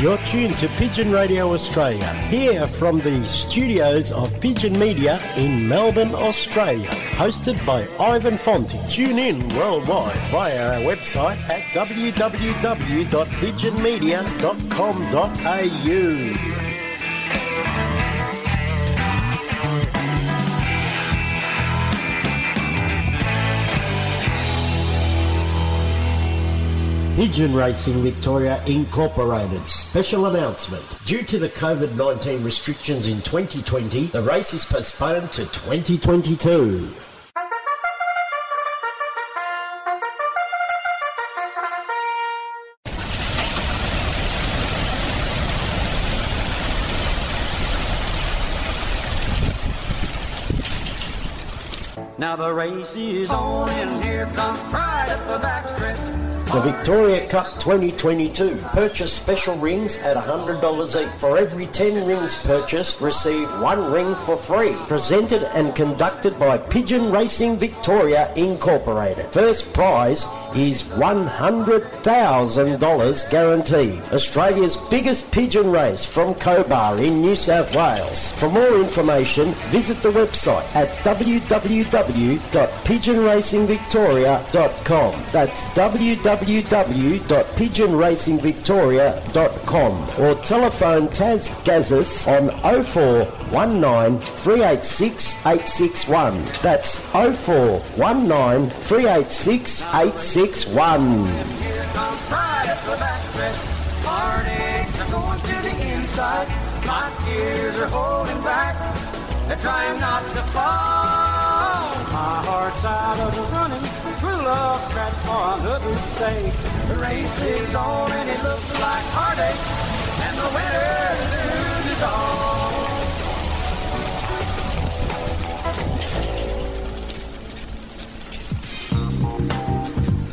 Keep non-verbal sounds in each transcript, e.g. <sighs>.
You're tuned to Pigeon Radio Australia, here from the studios of Pigeon Media in Melbourne, Australia. Hosted by Ivan Fonte. Tune in worldwide via our website at www.pigeonmedia.com.au. Pigeon Racing Victoria Incorporated special announcement. Due to the COVID 19 restrictions in 2020, the race is postponed to 2022. Now the race is on and here comes pride at the backstretch. The Victoria Cup 2022. Purchase special rings at $100 each. For every 10 rings purchased, receive one ring for free. Presented and conducted by Pigeon Racing Victoria Incorporated. First prize is $100,000 guaranteed. Australia's biggest pigeon race from Cobar in New South Wales. For more information, visit the website at www.pigeonracingvictoria.com. That's www.pigeonracingvictoria.com or telephone Taz Gazis on 0419 386 861. That's 0419 386 861. Here comes pride at the backstretch. Heartaches are going to the inside. My tears are holding back. They're trying not to fall. My heart's out of the running. True love scratch for another to. The race is on and it looks like heartache. And the winner loses all.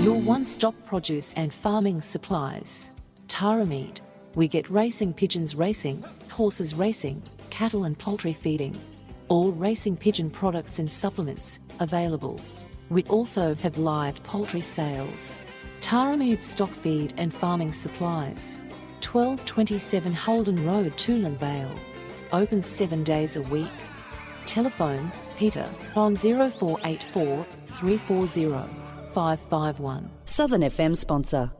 Your one stop produce and farming supplies. Tarameed. We get racing pigeons racing, horses racing, cattle and poultry feeding. All racing pigeon products and supplements available. We also have live poultry sales. Tarameed stock feed and farming supplies. 1227 Holden Road, Toolern Vale. Open seven days a week. Telephone Peter on 0484 340 551. Southern FM sponsor.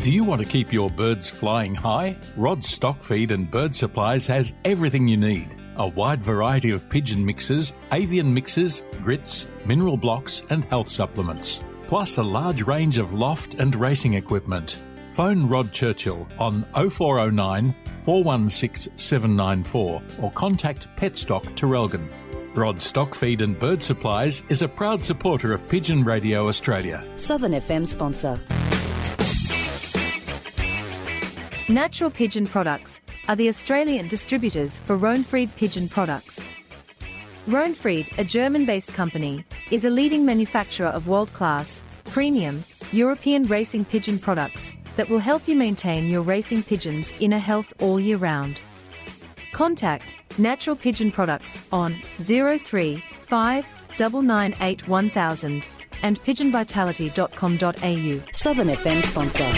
Do you want to keep your birds flying high? Rod Stock Feed and Bird Supplies has everything you need. A wide variety of pigeon mixes, avian mixes, grits, mineral blocks, and health supplements. Plus a large range of loft and racing equipment. Phone Rod Churchill on 0409 416 794 or contact Petstock Traralgon. Rod Stock Feed and Bird Supplies is a proud supporter of Pigeon Radio Australia. Southern FM sponsor. Natural Pigeon Products are the Australian distributors for Rohnfried Pigeon Products. Rohnfried, a German based company, is a leading manufacturer of world class, premium, European racing pigeon products that will help you maintain your racing pigeon's inner health all year round. Contact Natural Pigeon Products on 035 998 1000 and pigeonvitality.com.au. Southern FM sponsor.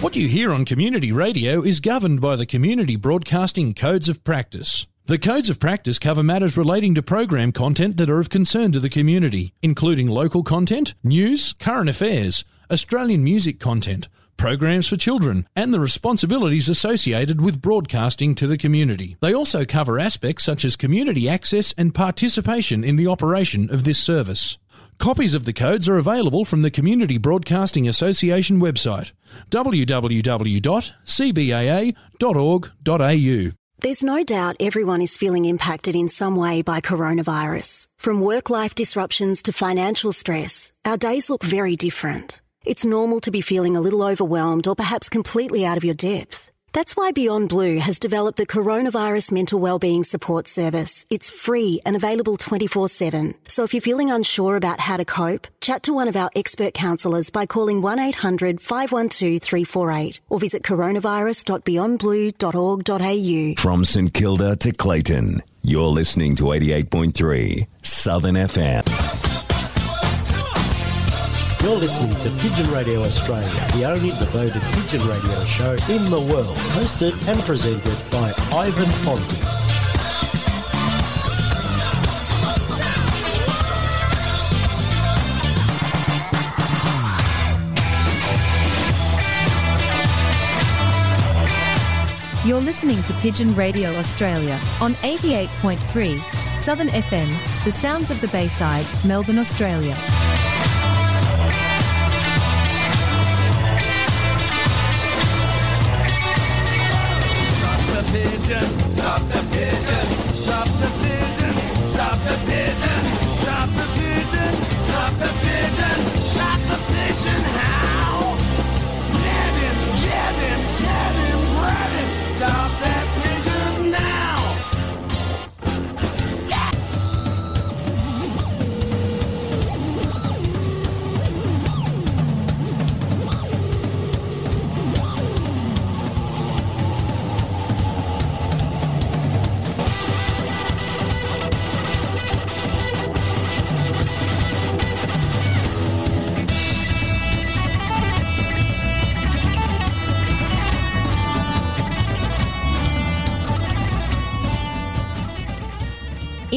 What you hear on community radio is governed by the Community Broadcasting Codes of Practice. The Codes of Practice cover matters relating to program content that are of concern to the community, including local content, news, current affairs, Australian music content, programs for children, and the responsibilities associated with broadcasting to the community. They also cover aspects such as community access and participation in the operation of this service. Copies of the codes are available from the Community Broadcasting Association website www.cbaa.org.au. There's no doubt everyone is feeling impacted in some way by coronavirus. From work life disruptions to financial stress, our days look very different. It's normal to be feeling a little overwhelmed or perhaps completely out of your depth. That's why Beyond Blue has developed the Coronavirus Mental Wellbeing Support Service. It's free and available 24 7. So if you're feeling unsure about how to cope, chat to one of our expert counsellors by calling 1 800 512 348 or visit coronavirus.beyondblue.org.au. From St Kilda to Clayton, you're listening to 88.3 Southern FM. You're listening to Pigeon Radio Australia, the only devoted pigeon radio show in the world, hosted and presented by Ivan Fonte. You're listening to Pigeon Radio Australia on 88.3 Southern FM, the sounds of the Bayside, Melbourne, Australia. Stop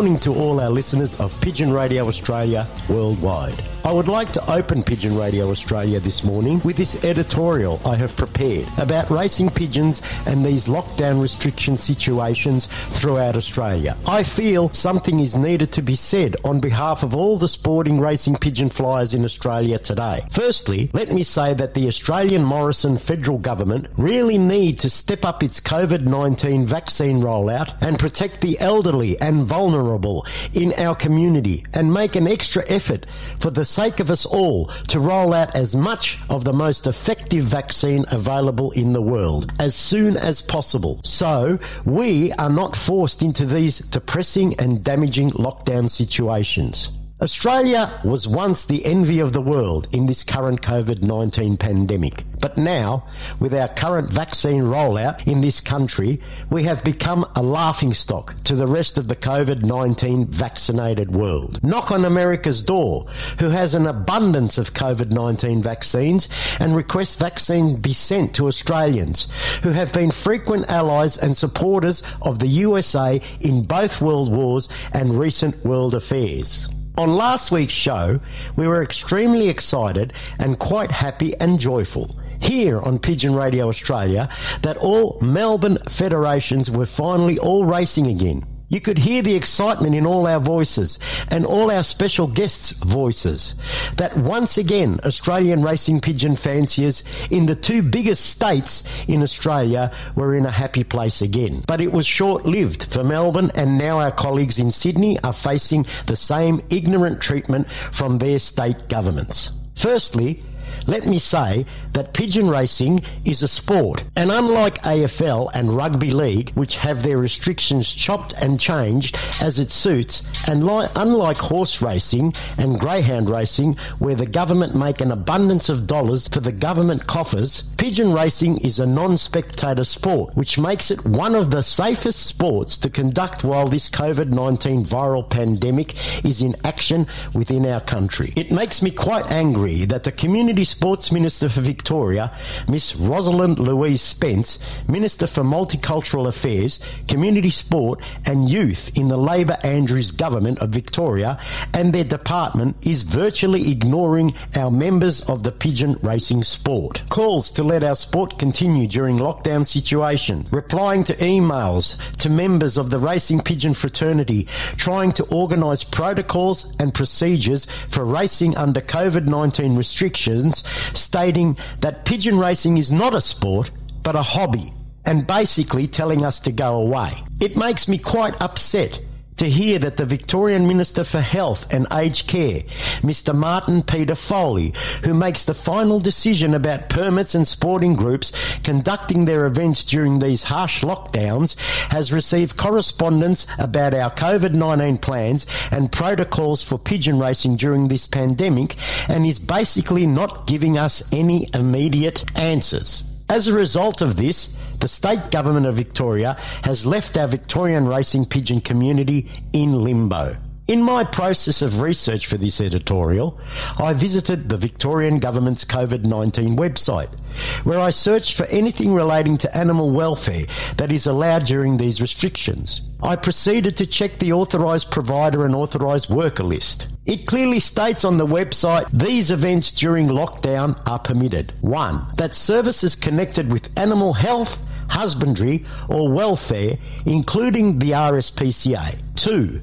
Morning to all our listeners of Pigeon Radio Australia worldwide. I would like to open Pigeon Radio Australia this morning with this editorial I have prepared about racing pigeons and these lockdown restriction situations throughout Australia. I feel something is needed to be said on behalf of all the sporting racing pigeon flyers in Australia today. Firstly, let me say that the Australian Morrison federal government really need to step up its COVID-19 vaccine rollout and protect the elderly and vulnerable in our community and make an extra effort for the sake of us all to roll out as much of the most effective vaccine available in the world as soon as possible. So we are not forced into these depressing and damaging lockdown situations. Australia was once the envy of the world in this current COVID-19 pandemic. But now, with our current vaccine rollout in this country, we have become a laughing stock to the rest of the COVID-19 vaccinated world. Knock on America's door, who has an abundance of COVID-19 vaccines and request vaccine be sent to Australians, who have been frequent allies and supporters of the USA in both world wars and recent world affairs. On last week's show, we were extremely excited and quite happy and joyful here on Pigeon Radio Australia that all Melbourne federations were finally all racing again. You could hear the excitement in all our voices and all our special guests' voices that once again Australian racing pigeon fanciers in the two biggest states in Australia were in a happy place again. But it was short lived for Melbourne and now our colleagues in Sydney are facing the same ignorant treatment from their state governments. Firstly, let me say that pigeon racing is a sport, and unlike AFL and rugby league, which have their restrictions chopped and changed as it suits, and li- unlike horse racing and greyhound racing, where the government make an abundance of dollars for the government coffers, pigeon racing is a non-spectator sport, which makes it one of the safest sports to conduct while this COVID-19 viral pandemic is in action within our country. It makes me quite angry that the Community Sports Minister for Victoria, Miss Rosalind Louise Spence, Minister for Multicultural Affairs, Community Sport and Youth in the Labor Andrews government of Victoria and their department is virtually ignoring our members of the pigeon racing sport. Calls to let our sport continue during lockdown situation, replying to emails to members of the racing pigeon fraternity, trying to organise protocols and procedures for racing under COVID-19 restrictions, stating that pigeon racing is not a sport, but a hobby, and basically telling us to go away. It makes me quite upset to hear that the Victorian Minister for Health and Aged Care, Mr. Martin Peter Foley, who makes the final decision about permits and sporting groups conducting their events during these harsh lockdowns, has received correspondence about our COVID-19 plans and protocols for pigeon racing during this pandemic and is basically not giving us any immediate answers. As a result of this, the state government of Victoria has left our Victorian racing pigeon community in limbo. In my process of research for this editorial, I visited the Victorian government's COVID-19 website, where I searched for anything relating to animal welfare that is allowed during these restrictions. I proceeded to check the authorised provider and authorised worker list. It clearly states on the website these events during lockdown are permitted. 1. That services connected with animal health, husbandry or welfare, including the RSPCA. 2.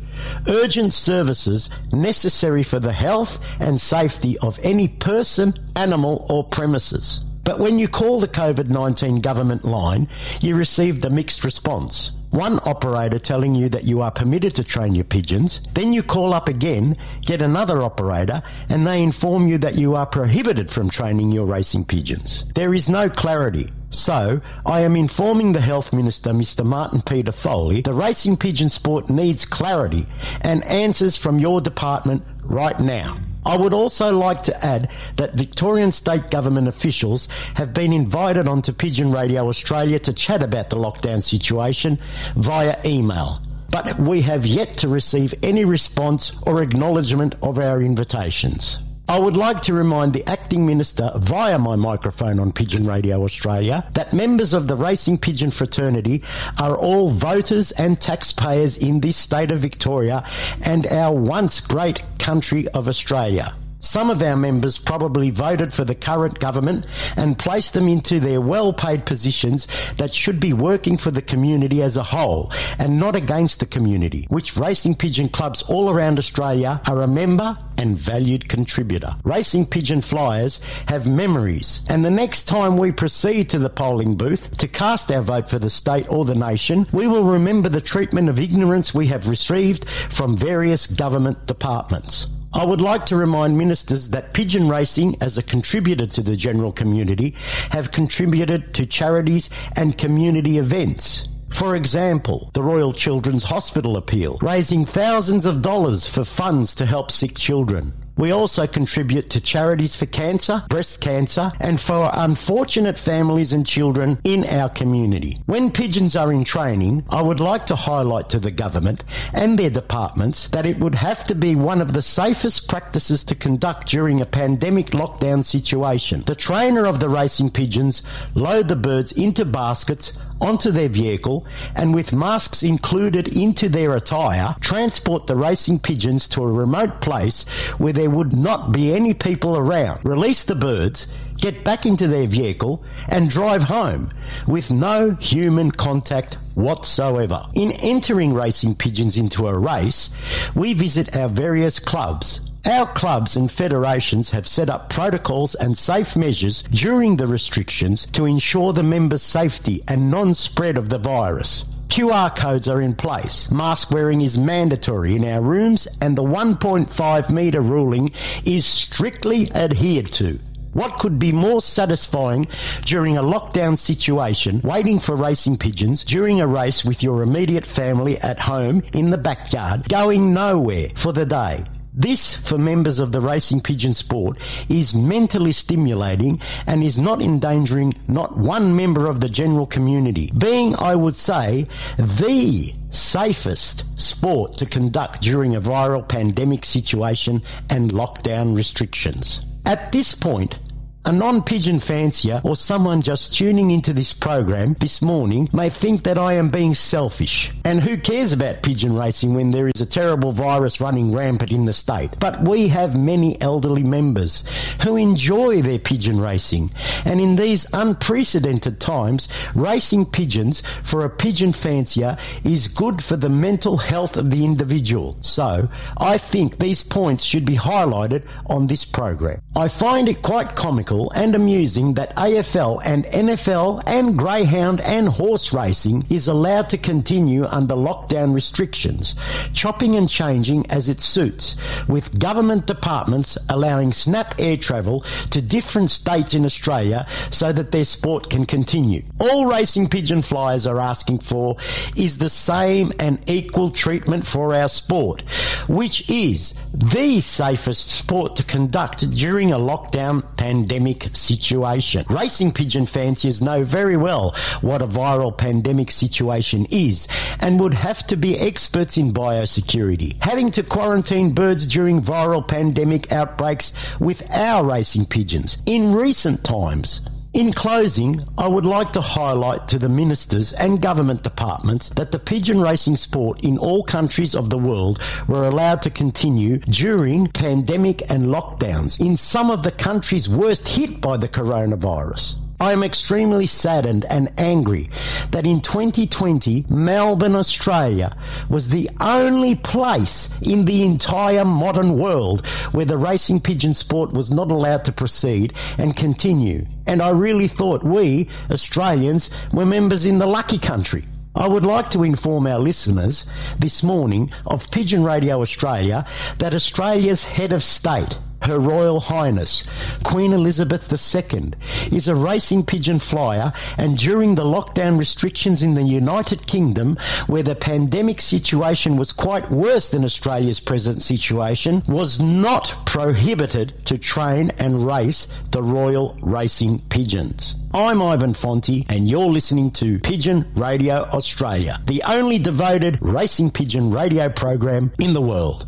Urgent services necessary for the health and safety of any person, animal or premises. But when you call the COVID-19 government line, you received a mixed response. One operator telling you that you are permitted to train your pigeons, then you call up again, get another operator, and they inform you that you are prohibited from training your racing pigeons. There is no clarity. So, I am informing the Health Minister, Mr. Martin Peter Foley, the racing pigeon sport needs clarity and answers from your department right now. I would also like to add that Victorian state government officials have been invited onto Pigeon Radio Australia to chat about the lockdown situation via email. But we have yet to receive any response or acknowledgement of our invitations. I would like to remind the acting minister via my microphone on Pigeon Radio Australia that members of the racing pigeon fraternity are all voters and taxpayers in this state of Victoria and our once great country of Australia. Some of our members probably voted for the current government and placed them into their well paid positions that should be working for the community as a whole and not against the community, which racing pigeon clubs all around Australia are a member and valued contributor. Racing pigeon flyers have memories, and the next time we proceed to the polling booth to cast our vote for the state or the nation, we will remember the treatment of ignorance we have received from various government departments. I would like to remind ministers that pigeon racing, as a contributor to the general community, have contributed to charities and community events. For example, the Royal Children's Hospital appeal, raising thousands of dollars for funds to help sick children. We also contribute to charities for cancer, breast cancer, and for unfortunate families and children in our community. When pigeons are in training, I would like to highlight to the government and their departments that it would have to be one of the safest practices to conduct during a pandemic lockdown situation. The trainer of the racing pigeons load the birds into baskets onto their vehicle and with masks included into their attire, transport the racing pigeons to a remote place where there would not be any people around. Release the birds, get back into their vehicle and drive home with no human contact whatsoever. In entering racing pigeons into a race, we visit our various clubs our clubs and federations have set up protocols and safe measures during the restrictions to ensure the members' safety and non-spread of the virus. QR codes are in place. Mask wearing is mandatory in our rooms and the 1.5 metre ruling is strictly adhered to. What could be more satisfying during a lockdown situation, waiting for racing pigeons during a race with your immediate family at home in the backyard, going nowhere for the day? This, for members of the racing pigeon sport, is mentally stimulating and is not endangering not one member of the general community, being, I would say, the safest sport to conduct during a viral pandemic situation and lockdown restrictions. At this point, a non-pigeon fancier or someone just tuning into this program this morning may think that I am being selfish. And who cares about pigeon racing when there is a terrible virus running rampant in the state? But we have many elderly members who enjoy their pigeon racing. And in these unprecedented times, racing pigeons for a pigeon fancier is good for the mental health of the individual. So, I think these points should be highlighted on this program. I find it quite comical and amusing that AFL and NFL and greyhound and horse racing is allowed to continue under lockdown restrictions, chopping and changing as it suits, with government departments allowing snap air travel to different states in Australia so that their sport can continue. All racing pigeon flyers are asking for is the same and equal treatment for our sport, which is the safest sport to conduct during a lockdown pandemic situation. Racing pigeon fanciers know very well what a viral pandemic situation is and would have to be experts in biosecurity. Having to quarantine birds during viral pandemic outbreaks with our racing pigeons in recent times. In closing, I would like to highlight to the ministers and government departments that the pigeon racing sport in all countries of the world were allowed to continue during pandemic and lockdowns in some of the countries worst hit by the coronavirus. I am extremely saddened and angry that in 2020, Melbourne, Australia was the only place in the entire modern world where the racing pigeon sport was not allowed to proceed and continue. And I really thought we, Australians, were members in the lucky country. I would like to inform our listeners this morning of Pigeon Radio Australia that Australia's head of state, her Royal Highness, Queen Elizabeth II, is a racing pigeon flyer and during the lockdown restrictions in the United Kingdom, where the pandemic situation was quite worse than Australia's present situation, was not prohibited to train and race the Royal Racing Pigeons. I'm Ivan Fonte and you're listening to Pigeon Radio Australia, the only devoted racing pigeon radio program in the world.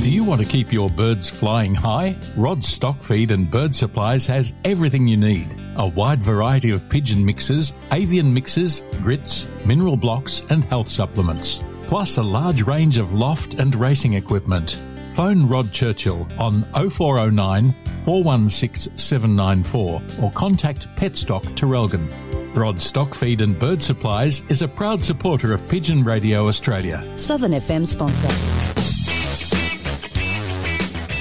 Do you want to keep your birds flying high? Rod Stock Feed and Bird Supplies has everything you need. A wide variety of pigeon mixes, avian mixes, grits, mineral blocks, and health supplements. Plus a large range of loft and racing equipment. Phone Rod Churchill on 0409 416 794 or contact Petstock Traralgon. Rod Stock Feed and Bird Supplies is a proud supporter of Pigeon Radio Australia. Southern FM sponsor.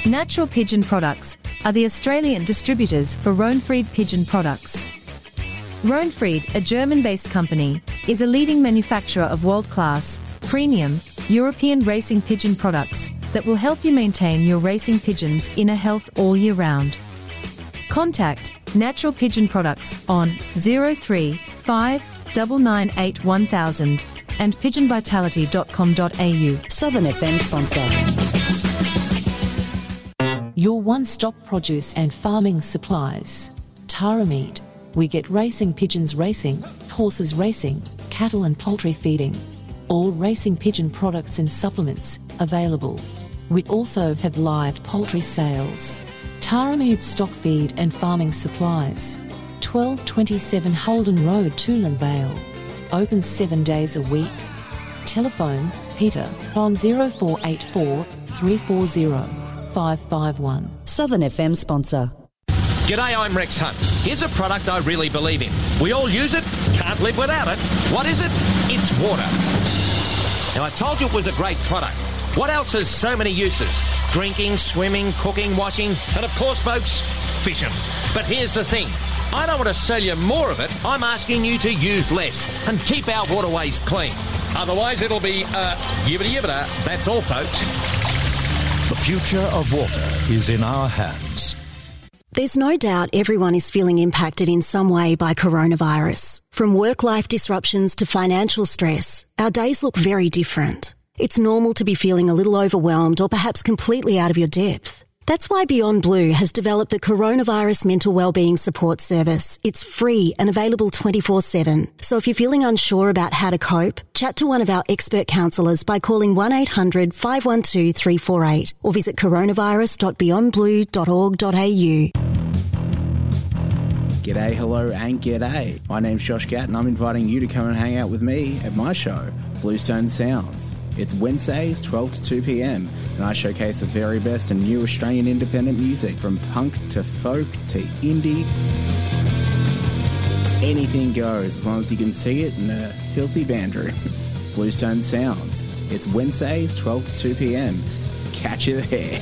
Natural Pigeon Products are the Australian distributors for Rohnfried Pigeon Products. Rohnfried, a German based company, is a leading manufacturer of world class, premium, European racing pigeon products that will help you maintain your racing pigeon's inner health all year round. Contact Natural Pigeon Products on 035 998 1000 and pigeonvitality.com.au. Southern FM sponsor. Your one stop produce and farming supplies. Tarameed. We get racing pigeons racing, horses racing, cattle and poultry feeding. All racing pigeon products and supplements available. We also have live poultry sales. Tarameed stock feed and farming supplies. 1227 Holden Road, Toolern Vale. Open seven days a week. Telephone Peter on 0484 340 551. Southern FM sponsor. G'day, I'm Rex Hunt. Here's a product I really believe in. We all use it, can't live without it. What is it? It's water. Now, I told you it was a great product. What else has so many uses? Drinking, swimming, cooking, washing, and of course, folks, fishing. But here's the thing. I don't want to sell you more of it. I'm asking you to use less and keep our waterways clean. Otherwise, it'll be, uh, yibbity yibbita. That's all, folks. The future of water is in our hands. There's no doubt everyone is feeling impacted in some way by coronavirus. From work life disruptions to financial stress, our days look very different. It's normal to be feeling a little overwhelmed or perhaps completely out of your depth. That's why Beyond Blue has developed the Coronavirus Mental Wellbeing Support Service. It's free and available 24 7. So if you're feeling unsure about how to cope, chat to one of our expert counsellors by calling 1 800 512 348 or visit coronavirus.beyondblue.org.au. G'day, hello, and g'day. My name's Josh Gatt, and I'm inviting you to come and hang out with me at my show, Bluestone Sounds. It's Wednesdays, 12 to 2 pm, and I showcase the very best and new Australian independent music from punk to folk to indie. Anything goes as long as you can see it in a filthy band room. <laughs> Bluestone Sounds. It's Wednesdays, 12 to 2 pm. Catch you there.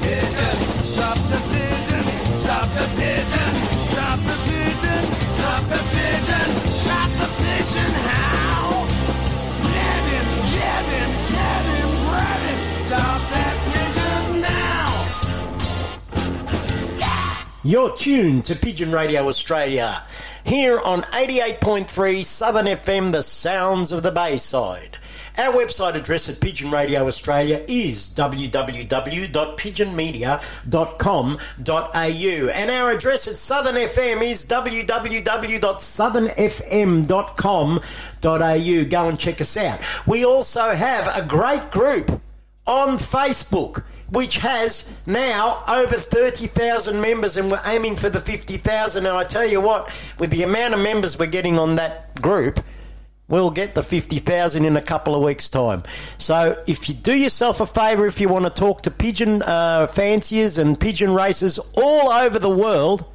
You're tuned to Pigeon Radio Australia here on 88.3 Southern FM, the sounds of the Bayside. Our website address at Pigeon Radio Australia is www.pigeonmedia.com.au and our address at Southern FM is www.southernfm.com.au. Go and check us out. We also have a great group on Facebook which has now over 30,000 members and we're aiming for the 50,000 and I tell you what with the amount of members we're getting on that group we'll get the 50,000 in a couple of weeks time. So if you do yourself a favour if you want to talk to pigeon uh, fanciers and pigeon racers all over the world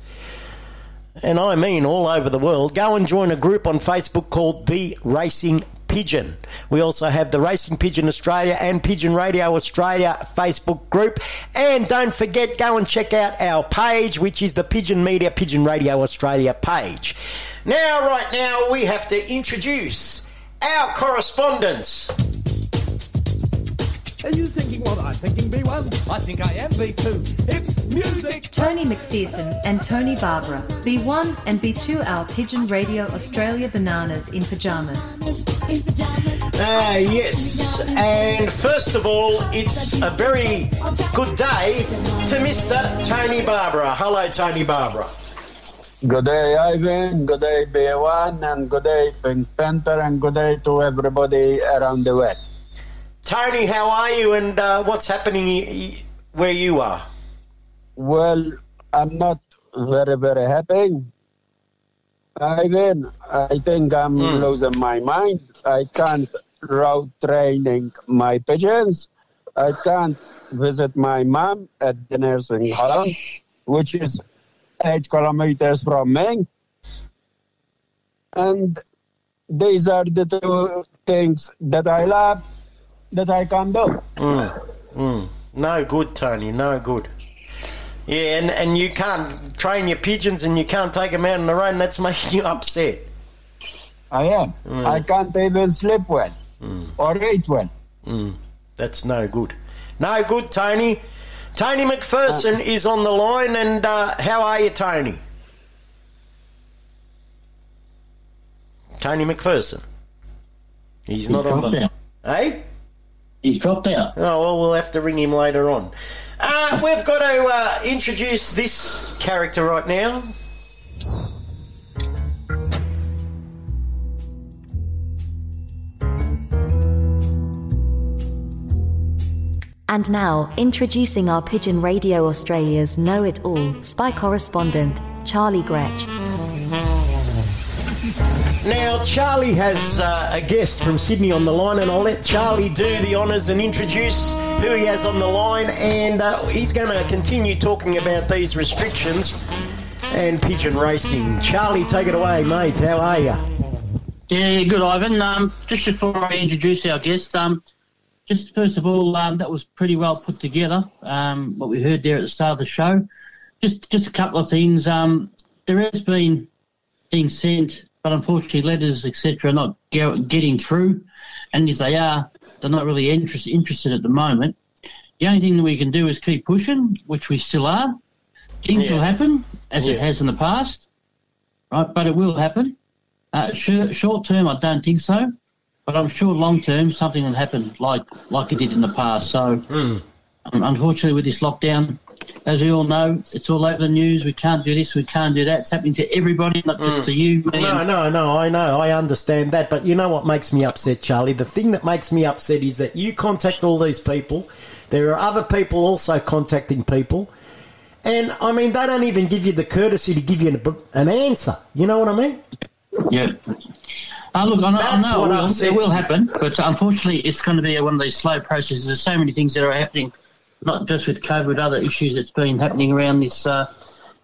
and I mean all over the world, go and join a group on Facebook called The Racing Pigeon. We also have the Racing Pigeon Australia and Pigeon Radio Australia Facebook group. And don't forget, go and check out our page, which is the Pigeon Media Pigeon Radio Australia page. Now, right now, we have to introduce our correspondents. Are you thinking what I'm thinking, B1? I think I am B2. It's music! Tony McPherson and Tony Barbara, B1 and B2 our Pigeon Radio Australia Bananas in Pyjamas. Ah, yes. And first of all, it's a very good day to Mr. Tony Barbara. Hello, Tony Barbara. Good day, Ivan. Good day, B1. And good day, Pink Panther. And good day to everybody around the world. Tony, how are you and uh, what's happening where you are? Well, I'm not very, very happy. Ivan, I think I'm Hmm. losing my mind. I can't route training my pigeons. I can't visit my mom at the nursing home, which is eight kilometers from me. And these are the two things that I love that I can do. Mm. Mm. No good, Tony. No good. Yeah, and, and you can't train your pigeons and you can't take them out on the road, and that's <laughs> making you upset. I am. Mm. I can't even sleep well or eat well. Mm. That's no good. No good, Tony. Tony McPherson is on the line, and uh, how are you, Tony? Tony McPherson. He's, He's not on the. Hey? He's dropped out. Oh, well, we'll have to ring him later on. Uh, we've got to uh, introduce this character right now. And now, introducing our Pigeon Radio Australia's Know It All spy correspondent, Charlie Gretsch. Now, Charlie has uh, a guest from Sydney on the line, and I'll let Charlie do the honours and introduce who he has on the line. And uh, he's going to continue talking about these restrictions and pigeon racing. Charlie, take it away, mate. How are you? Yeah, good, Ivan. Um, just before I introduce our guest, um, just first of all, um, that was pretty well put together. Um, what we heard there at the start of the show. Just, just a couple of things. Um, there has been things sent, but unfortunately, letters etc. are not ge- getting through. And if they are, they're not really interest, interested at the moment. The only thing that we can do is keep pushing, which we still are. Things Yeah. will happen as it has in the past, right? But it will happen. Uh, short, short term, I don't think so, but I'm sure long term something will happen like like it did in the past. So, um, unfortunately, with this lockdown, as we all know, it's all over the news. We can't do this, we can't do that. It's happening to everybody, not just to you. me, No, and- no, no, I know, I understand that, but you know what makes me upset, Charlie? The thing that makes me upset is that you contact all these people, there are other people also contacting people, and I mean, they don't even give you the courtesy to give you an, an answer. You know what I mean? Yeah. Uh, look, I know, I That's know what it, will, it will happen, but unfortunately, it's going to be one of these slow processes. There's so many things that are happening, not just with COVID, other issues that's been happening around this uh,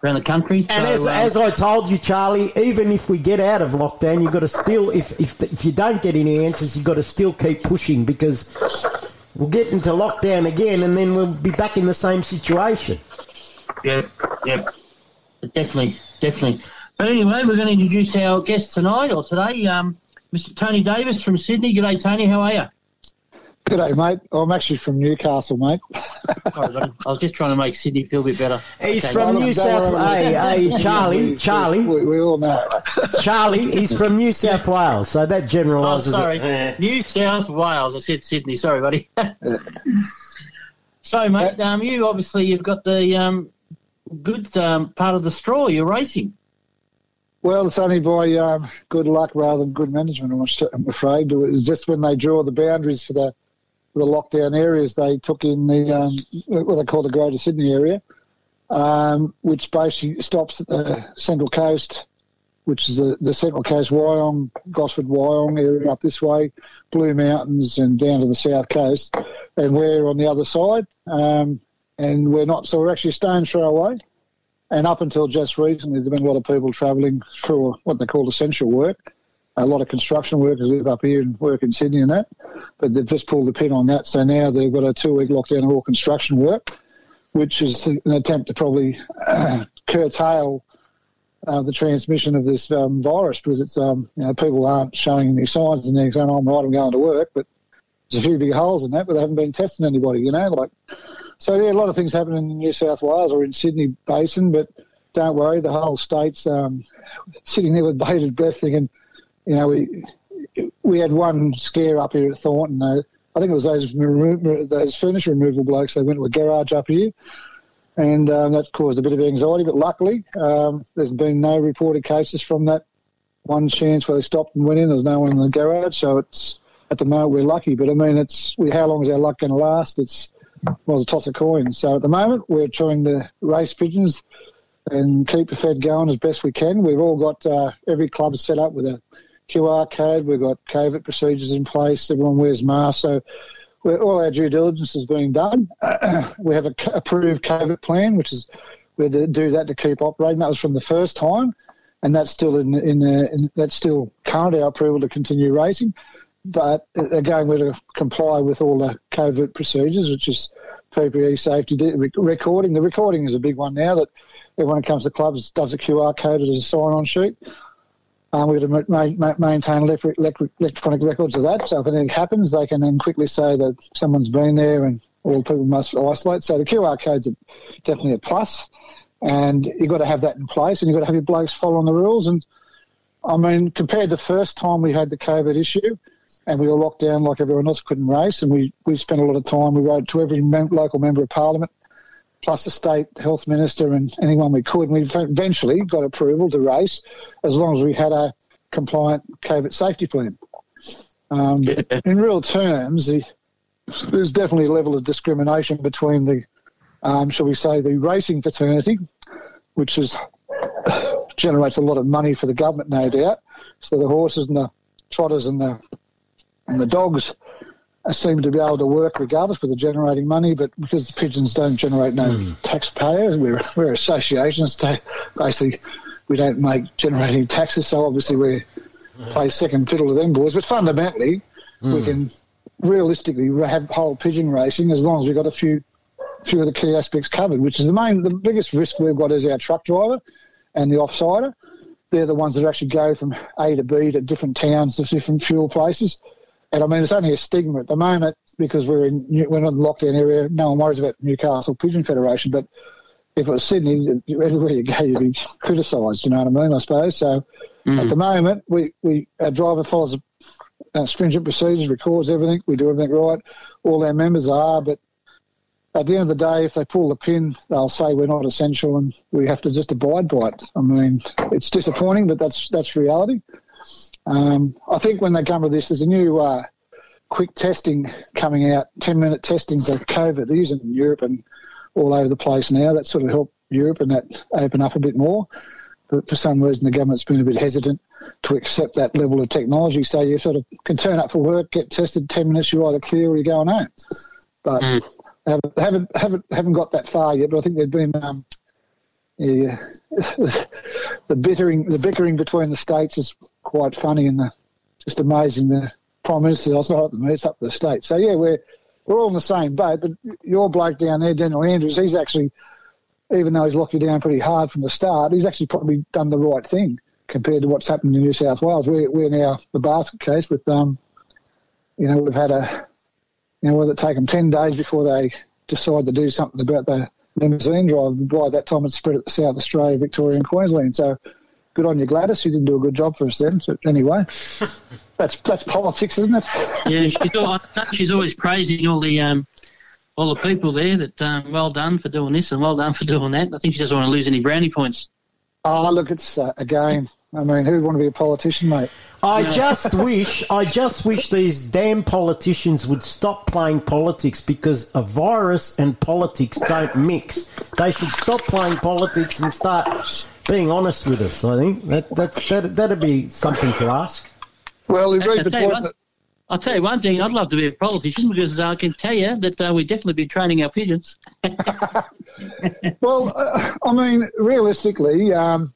around the country. And So, as, um, as I told you, Charlie, even if we get out of lockdown, you've got to still, if, if, if you don't get any answers, you've got to still keep pushing because we'll get into lockdown again and then we'll be back in the same situation. Yep, yep. Definitely, definitely. But anyway, we're going to introduce our guest tonight or today, um, Mr. Tony Davis from Sydney. G'day, Tony. How are you? G'day, mate. I'm actually from Newcastle, mate. Sorry. I was just trying to make Sydney feel a bit better. He's Okay. from New South. Hey, hey, Charlie, Charlie. We, we all know. Charlie, he's from New South Wales, so that Oh, generalises. sorry. it. New South Wales. I said Sydney. Sorry, buddy. <laughs> so, mate, um, you obviously you've got the um, good um, part of the straw. You're racing. Well, it's only by um, good luck rather than good management, I'm afraid. It was just when they draw the boundaries for the for the lockdown areas, they took in the um, what they call the Greater Sydney area, um, which basically stops at the Central Coast, which is the, the Central Coast Wyong, Gosford Wyong area up this way, Blue Mountains, and down to the South Coast. And we're on the other side, um, and we're not, so we're actually stone's throw away. And up until just recently, there's been a lot of people travelling through what they call essential work. A lot of construction workers live up here and work in Sydney and that, but they've just pulled the pin on that. So now they've got a two-week lockdown of all construction work, which is an attempt to probably uh, <clears throat> curtail uh, the transmission of this um, virus because it's um, you know people aren't showing any signs and they're saying, "Oh, I'm right, I'm going to work," but there's a few big holes in that, but they haven't been testing anybody. You know, like so. Yeah, a lot of things happening in New South Wales or in Sydney Basin, but don't worry, the whole state's um, sitting there with bated breath, thinking, you know, we we had one scare up here at Thornton. I think it was those those furniture removal blokes. They went to a garage up here, and um, that caused a bit of anxiety. But luckily, um, there's been no reported cases from that one chance where they stopped and went in. There's no one in the garage, so it's at the moment we're lucky. But I mean, it's we, how long is our luck going to last? It's well, it's a toss of coins. So at the moment, we're trying to race pigeons and keep the Fed going as best we can. We've all got uh, every club set up with a QR code. We've got COVID procedures in place. Everyone wears masks. So all our due diligence is being done. <clears throat> we have a c- approved COVID plan, which is we had to do that to keep operating. That was from the first time, and that's still in in, the, in that's still current our approval to continue racing. But uh, again, we're to comply with all the COVID procedures, which is PPE safety recording. The recording is a big one now that everyone who comes to clubs does a QR code as a sign-on sheet. Um, we're to ma- ma- maintain electronic records of that, so if anything happens, they can then quickly say that someone's been there and all people must isolate. So the QR codes are definitely a plus, and you've got to have that in place, and you've got to have your blokes following the rules. And I mean, compared to the first time we had the COVID issue, and we were locked down like everyone else, couldn't race, and we, we spent a lot of time. We wrote to every mem- local member of parliament, plus the state health minister and anyone we could. And we eventually got approval to race as long as we had a compliant COVID safety plan. Um, in real terms, the, there's definitely a level of discrimination between the, um, shall we say, the racing fraternity, which is <sighs> generates a lot of money for the government, no doubt. So the horses and the trotters and the and the dogs seem to be able to work regardless, they're generating money. But because the pigeons don't generate no taxpayers, we're <laughs> we're associations. Basically, we don't make generating taxes, so obviously we play second fiddle to them boys. But fundamentally, we Mm. can realistically have whole pigeon racing as long as we've got a few few of the key aspects covered. Which is the main, the biggest risk we've got is our truck driver and the offsider. They're the ones that actually go from A to B to different towns to different fuel places. And I mean, it's only a stigma at the moment because we're in we're not in the lockdown area. No one worries about Newcastle Pigeon Federation, but if it was Sydney, everywhere you go, you'd be criticised. You know what I mean? I suppose. So at the moment, we, we our driver follows uh, stringent procedures, records everything. We do everything right. All our members are, but at the end of the day, if they pull the pin, they'll say we're not essential, and we have to just abide by it. I mean, it's disappointing, but that's that's reality. Um, I think when they come to this, there's a new uh, quick testing coming out, 10 minute testing for COVID. They're using in Europe and all over the place now. That sort of helped Europe and that open up a bit more. But for some reason, the government's been a bit hesitant to accept that level of technology. So you sort of can turn up for work, get tested, 10 minutes, you're either clear or you're going home. But they haven't, haven't, haven't, haven't got that far yet, but I think there's been um, yeah, <laughs> the bickering the bickering between the states is quite funny and the, just amazing. The prime minister, it's not up to me, it's up the state. So yeah, we're we're all in the same boat. But your bloke down there, Daniel Andrews, he's actually, even though he's locked you down pretty hard from the start, he's actually probably done the right thing compared to what's happened in New South Wales. We're we're now the basket case with um, you know, we've had a You know, whether it take them 10 days before they decide to do something about the limousine drive. By that time, it's spread at South Australia, Victoria, and Queensland. So good on you, Gladys. You didn't do a good job for us then. So anyway, <laughs> that's that's politics, isn't it? Yeah, she's, al- she's always praising all the um, all the people there. That um, well done for doing this and well done for doing that. I think she doesn't want to lose any brownie points. Oh, look, it's uh, a game. I mean, who'd want to be a politician, mate? I just <laughs> wish, I just wish these damn politicians would stop playing politics because a virus and politics don't mix. They should stop playing politics and start being honest with us. I think that that's that that'd be something to ask. Well, I'll tell, you one, I'll tell you one thing. I'd love to be a politician because I can tell you that uh, we definitely be training our pigeons. <laughs> well, uh, I mean, realistically, um,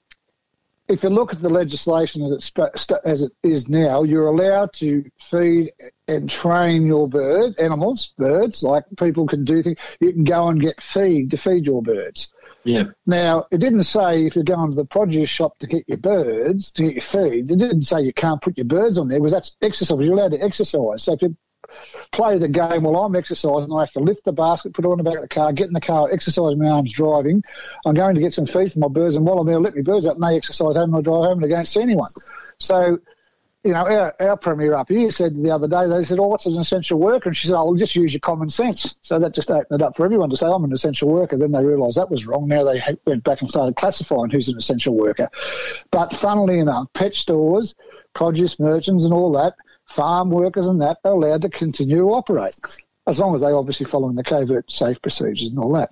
if you look at the legislation as it, sp- as it is now, you're allowed to feed and train your bird animals, birds, like people can do things. You can go and get feed to feed your birds. Yeah. Now, it didn't say if you're going to the produce shop to get your birds, to get your feed, it didn't say you can't put your birds on there because that's exercise. You're allowed to exercise. So if you play the game while I'm exercising, I have to lift the basket, put it on the back of the car, get in the car, exercise my arms driving. I'm going to get some feed for my birds, and while I'm there, let my birds out and they exercise home and I drive home and I don't see anyone. So you know, our, our premier up here said the other day, they said, oh, what's an essential worker? And she said, oh, well, just use your common sense. So that just opened it up for everyone to say, I'm an essential worker. Then they realised that was wrong. Now they went back and started classifying who's an essential worker. But funnily enough, pet stores, produce merchants and all that, farm workers and that are allowed to continue to operate as long as they obviously following the COVID safe procedures and all that.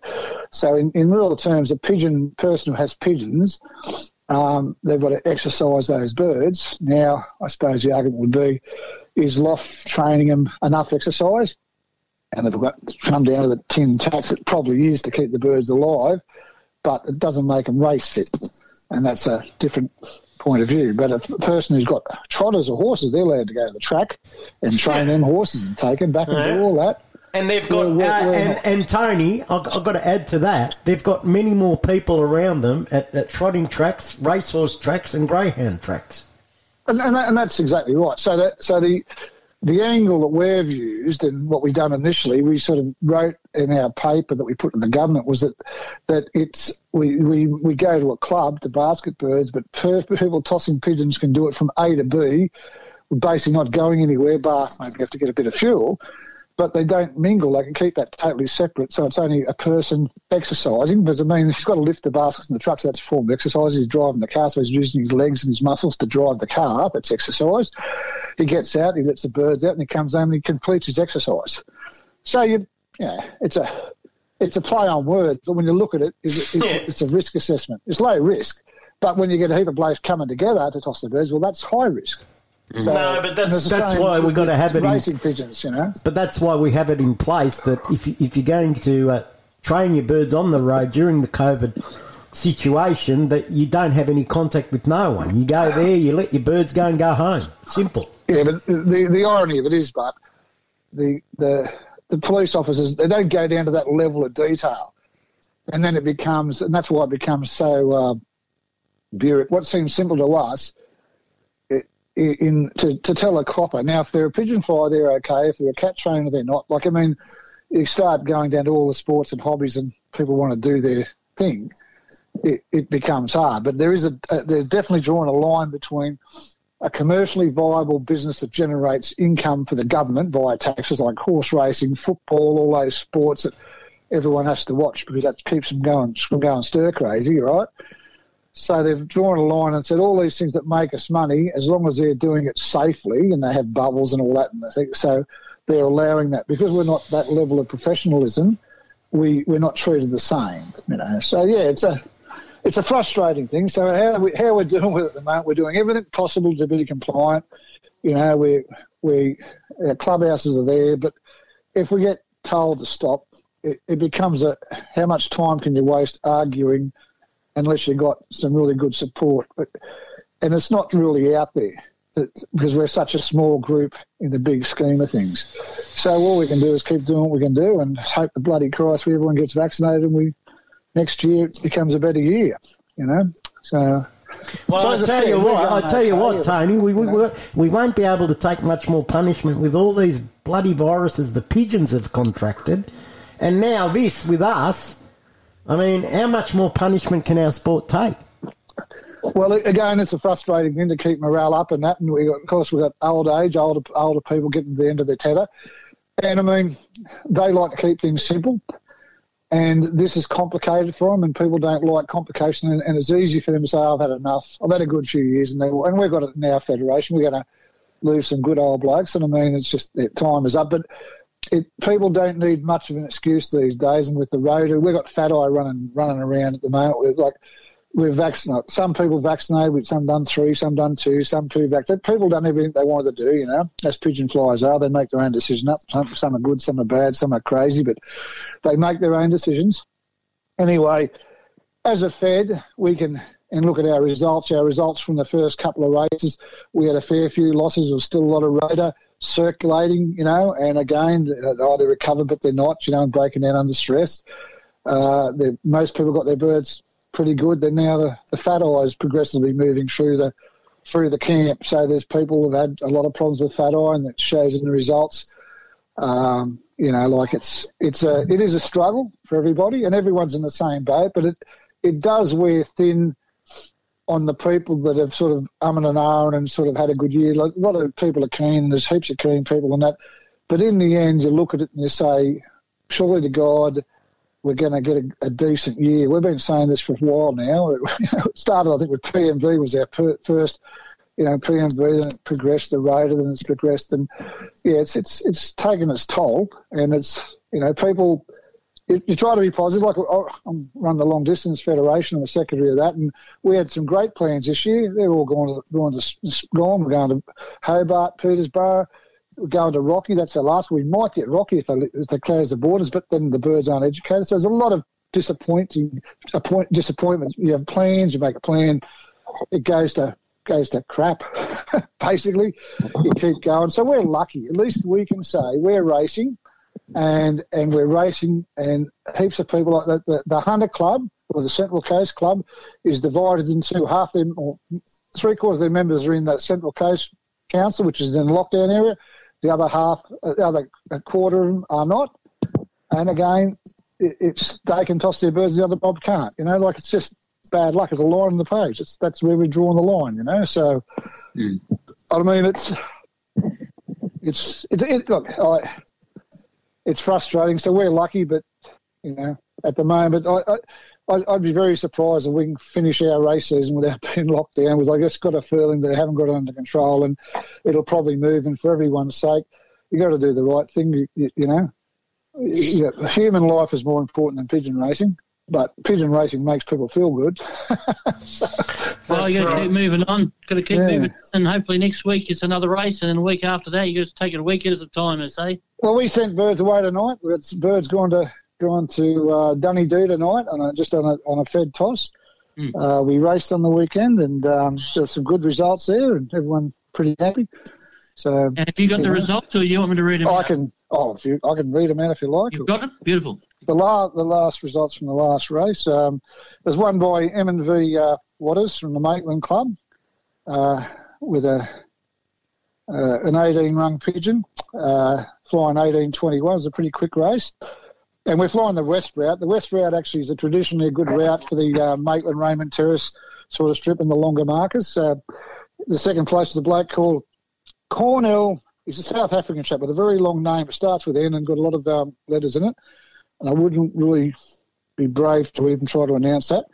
So in, in real terms, a pigeon person who has pigeons um, they've got to exercise those birds. Now, I suppose the argument would be, is Loft training them enough exercise? And they've got to come down to the tin tacks it probably is to keep the birds alive, but it doesn't make them race fit. And that's a different point of view. But if a person who's got trotters or horses, they're allowed to go to the track and train <laughs> them horses and take them back and do all that. And they've got, Well, well, uh, well, and, and Tony, I've, I've got to add to that, they've got many more people around them at, at trotting tracks, racehorse tracks, and greyhound tracks. And, and, that, and that's exactly right. So that so the the angle that we've used and what we done initially, we sort of wrote in our paper that we put to the government was that that it's we, we, we go to a club to basket birds, but per, people tossing pigeons can do it from A to B, We're basically not going anywhere, bar maybe have to get a bit of fuel. But they don't mingle. They can keep that totally separate. So it's only a person exercising. Because I mean, he's got to lift the baskets and the trucks. That's a form of exercise. He's driving the car, so he's using his legs and his muscles to drive the car. That's exercise. He gets out, he lets the birds out, and he comes home and he completes his exercise. So you, yeah, it's a it's a play on words, but when you look at it, it's, it's, it's a risk assessment. It's low risk, but when you get a heap of blokes coming together to toss the birds, well, that's high risk. So- no, but that's that's why we've got to have it in, pigeons, you know. But that's why we have it in place that if you, if you're going to uh, train your birds on the road during the COVID situation, that you don't have any contact with no one. You go there, you let your birds go and go home. Simple. Yeah, but the the irony of it is, but the the the police officers they don't go down to that level of detail, and then it becomes, and that's why it becomes so uh, bureauc- What seems simple to us, in to, to tell a copper. Now, if they're a pigeon flyer, they're okay. If they're a cat trainer, they're not. Like I mean, you start going down to all the sports and hobbies, and people want to do their thing. It, it becomes hard, but there is a, a they're definitely drawing a line between a commercially viable business that generates income for the government via taxes like horse racing, football, all those sports that everyone has to watch because that keeps them going, from going stir crazy, right? So they've drawn a line and said all these things that make us money, as long as they're doing it safely and they have bubbles and all that, and I think so they're allowing that because we're not that level of professionalism. We we're not treated the same, you know. So yeah, it's a it's a frustrating thing. So how we how we're doing with it at the moment, we're doing everything possible to be compliant. You know, we we our clubhouses are there, but if we get told to stop, it, it becomes a how much time can you waste arguing unless you've got some really good support. But, and it's not really out there that, because we're such a small group in the big scheme of things. So all we can do is keep doing what we can do and hope the bloody Christ everyone gets vaccinated and we next year becomes a better year. You know, so. Well, So I I tell you what, I tell you what, Tony, we, we, we, we won't be able to take much more punishment with all these bloody viruses the pigeons have contracted, and now this with us. I mean, how much more punishment can our sport take? Well, again, it's a frustrating thing to keep morale up and that. And we, of course, we've got old age, older older people getting to the end of their tether. And I mean, they like to keep things simple. And this is complicated for them, and people don't like complication. And, and it's easy for them to say, I've had enough. I've had a good few years. And, and we've got it in our federation. We're going to lose some good old blokes. And I mean, it's just time is up. But it, people don't need much of an excuse these days. And with the rotor, we've got Fat Eye running running around at the moment. We're like, we're vaccinated. Some people vaccinated, some done three, some done two, some two vaccinated. People done everything they wanted to do, you know, as pigeon flies are. They make their own decision up. Some, some are good, some are bad, some are crazy, but they make their own decisions. Anyway, as a Fed, we can and look at our results. Our results from the first couple of races, we had a fair few losses. There was still a lot of rotor circulating, you know, and again, oh, they recovered, but they're not, you know, and breaking down under stress. Uh, most people got their birds pretty good. Then now the, the fat eye is progressively moving through the through the camp. So there's people who've had a lot of problems with fat eye, and that shows in the results. Um, you know, like it's it's a it is a struggle for everybody, and everyone's in the same boat. But it it does wear thin on the people that have sort of um and ahhing and sort of had a good year. Like, a lot of people are keen. There's heaps of keen people on that. But in the end, you look at it and you say, surely to God, we're going to get a, a, decent year. We've been saying this for a while now. <laughs> It, started, I think, with PMV was our per, first, you know, PMV, then it progressed the rotor, then it's progressed, and yeah, it's it's it's taken its toll, and it's you know people. You, you try to be positive. Like oh, I'm run the long distance federation. I'm the secretary of that, and we had some great plans this year. They're all going to going to gone. We're going to Hobart, Petersburg we're going to Rocky. That's our last. We might get Rocky if they, if they close the borders, but then the birds aren't educated. So there's a lot of disappointing point, disappointment. You have plans, you make a plan, it goes to goes to crap. <laughs> Basically, you keep going. So we're lucky. At least we can say we're racing, and and we're racing, and heaps of people like the, the, the Hunter Club or the Central Coast Club is divided into half them or three quarters of their members are in the Central Coast Council, which is in lockdown area, the other half, uh, the other quarter of them are not. And again, it, it's they can toss their birds, the other Bob can't. You know, like it's just bad luck. It's a line on the page. It's that's where we're drawing the line. You know, so mm. I mean, it's it's it, it look, I, it's frustrating. So we're lucky, but you know, at the moment, I, I I'd be very surprised if we can finish our race season without <laughs> being locked down. Because I just got a feeling that they haven't got it under control, and it'll probably move. And for everyone's sake, you got to do the right thing. You, you, you know, human life is more important than pigeon racing. But pigeon racing makes people feel good. <laughs> so, well, you got to right. keep moving on. Got to keep yeah. moving, and hopefully next week it's another race, and then a week after that you got to take it a week at a time, I say. Well, we sent birds away tonight. We've birds going to gone to uh, Dunedoo tonight on a, just on a, on a Fed toss. Mm. Uh, we raced on the weekend and um, there's some good results there and everyone pretty happy. So, and have you got you the know, results or you want me to read them? I out? can. Oh, if you, I can read them out if you like. You've got them. Beautiful. The last the last results from the last race. Um, there's one by M and V uh, Waters from the Maitland Club uh, with a uh, an 18 rung pigeon uh, flying 18.21. It was a pretty quick race and we're flying the west route. The west route actually is a traditionally a good route for the uh, Maitland Raymond Terrace sort of strip and the longer markers. Uh, the second place is a bloke called Cornell. He's a South African chap with a very long name. It starts with N and got a lot of um, letters in it. And I wouldn't really be brave to even try to announce that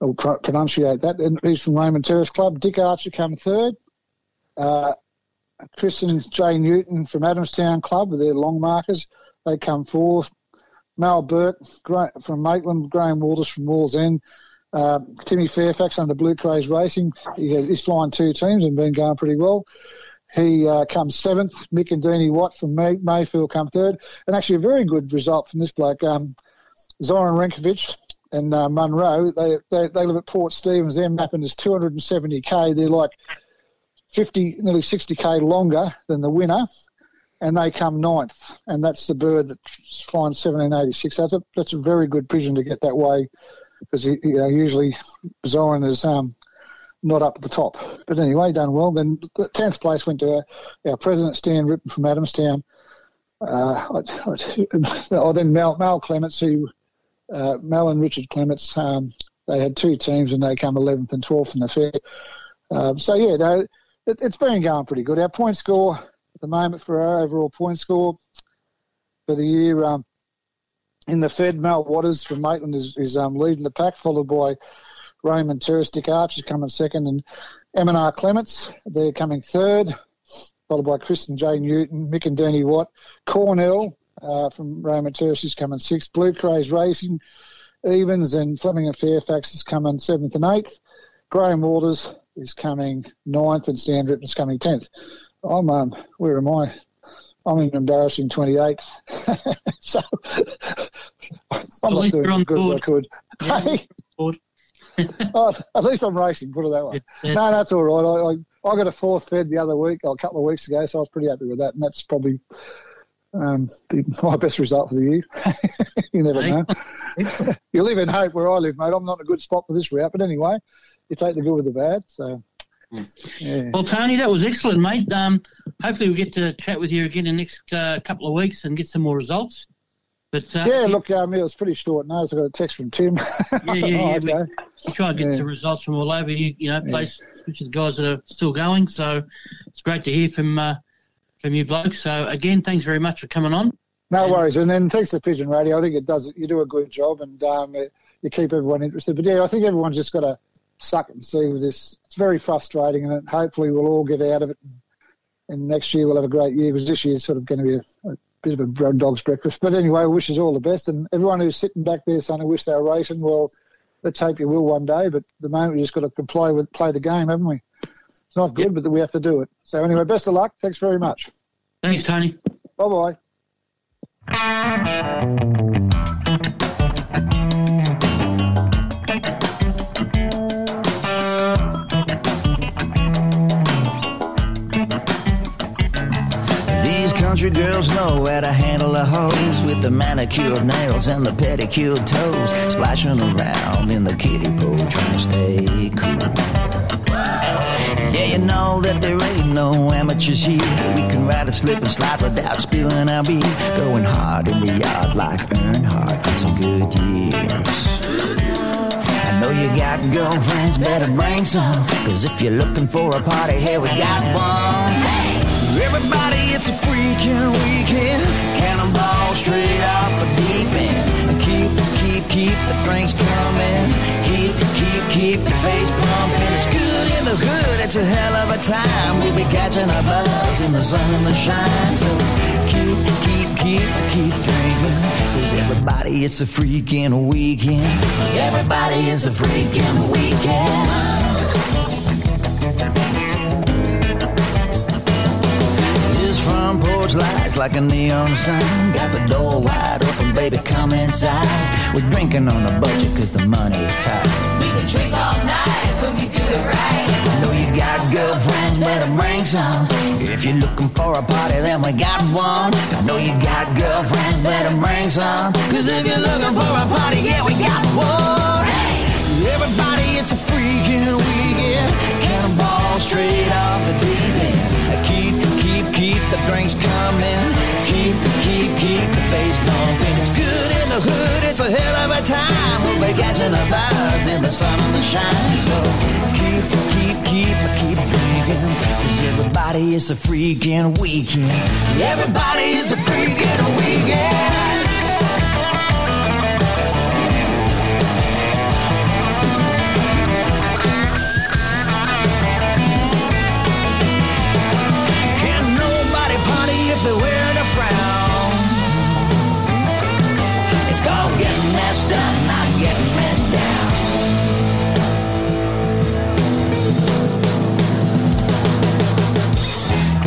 or pr- pronunciate that. And he's from Raymond Terrace Club. Dick Archer come third. Uh, Chris and Jay Newton from Adamstown Club with their long markers. They come fourth. Mal Burke from Maitland, Graham Walters from Wallsend, uh, Timmy Fairfax under Blue Craze Racing. He, he's flying two teams and been going pretty well. He uh, comes seventh. Mick and Deanie Watt from May, Mayfield come third. And actually, a very good result from this bloke. Um, Zoran Renkovic and uh, Munro, they, they, they live at Port Stephens. Their mapping is 270k. They're like 50, nearly 60k longer than the winner and they come ninth, and that's the bird that flying 1786. That's a that's a very good pigeon to get that way, because you know, usually Zoran is um, not up at the top. But anyway, done well. Then the tenth place went to our, our president Stan Rippen from Adamstown. uh, I, I, <laughs> oh, then Mel, Mel Clements, who uh, Mel and Richard Clements, um, they had two teams and they come 11th and 12th in the fair. Um, so yeah, no, it, it's been going pretty good. Our point score at the moment for our overall point score for the year um, in the Fed, Mel Waters from Maitland is, is um, leading the pack, followed by Raymond Terrace, Dick Archer's coming second, and M&R Clements, they're coming third, followed by Chris and Jay Newton, Mick and Danny Watt, Cornell uh, from Raymond Terrace is coming sixth, Blue Craze Racing, Evans and Fleming and Fairfax is coming seventh and eighth, Graham Waters is coming ninth, and Stan is coming tenth. I'm um, where am I? I'm in embarrassing 28th. <laughs> so <laughs> I'm not doing as good as I could. Yeah, Hey, <laughs> <laughs> oh, at least I'm racing, put it that way. no, that's all right. I, I, I got a fourth fed the other week, or a couple of weeks ago, so I was pretty happy with that. And that's probably um, my best result for the year. <laughs> you never know. <laughs> you live in hope where I live, mate. I'm not in a good spot for this route. But anyway, you take the good with the bad. So, yeah. Well, Tony, that was excellent, mate. Um, hopefully, we'll get to chat with you again in the next uh, couple of weeks and get some more results. But uh, yeah, look, um, it was pretty short notice. I got a text from Tim. yeah, yeah, yeah. <laughs> Oh, we, try and get Yeah. some results from all over you, you know, place, which is guys that are still going. So it's great to hear from uh, from you blokes. So again, thanks very much for coming on. No worries. And then thanks to Pigeon Radio. I think it does. You do a good job, and um, it, you keep everyone interested. But yeah, I think everyone's just got to suck it and see with this. It's very frustrating, and it, hopefully we'll all get out of it. And, and next year we'll have a great year because this year is sort of going to be a, a bit of a dog's breakfast. But anyway, I wish us all the best. And everyone who's sitting back there saying, I wish they were racing, well, let's hope you will one day. But at the moment, we just got to comply with play the game, haven't we? It's not good, but we have to do it. So anyway, best of luck. Thanks very much. Thanks, Tony. Bye bye. Country girls know how to handle a hose with the manicured nails and the pedicured toes, splashing around in the kiddie pool, trying to stay cool. Yeah, you know that there ain't no amateurs here. We can ride a slip and slide without spilling our beer, going hard in the yard like Earnhardt on some good years. I know you got girlfriends, better bring some. Cause if you're looking for a party, here we got one. Everybody, it's a freaking weekend. Cannonball straight off the deep end. And keep, keep, keep the drinks coming. Keep, keep, keep the bass pumping. It's good in the hood, it's a hell of a time. We'll be catching a buzz in the sun and the shine. So keep, keep, keep, keep drinking. Cause everybody, it's a freaking weekend. Everybody, it's a freaking weekend. Front porch lights like a neon sign. Got the door wide open, baby, come inside. We're drinking on a budget cause the money is tight. We can drink all night when we do it right. I know you got girlfriends, better bring some. If you're looking for a party, then we got one. I know you got girlfriends, better bring some. Cause if you're looking for a party, yeah, we got one. Hey! Everybody, it's a freaking weekend. Cannonball straight off the deep end. Keep, the drinks coming. Keep, keep, keep the bass bumping. It's good in the hood, it's a hell of a time. We'll be catching the buzz in the sun and the shine. So keep, keep, keep, keep drinking. Cause everybody is a freaking weekend. Everybody is a freaking weekend.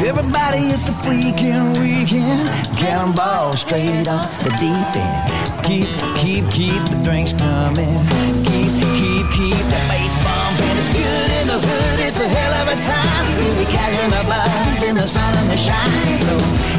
Everybody, is the freaking weekend. Cannonball straight off the deep end. Keep, keep, keep the drinks coming. Keep, keep, keep the bass bumping. It's good in the hood, it's a hell of a time. We'll be catching a buzz in the sun and the shine. So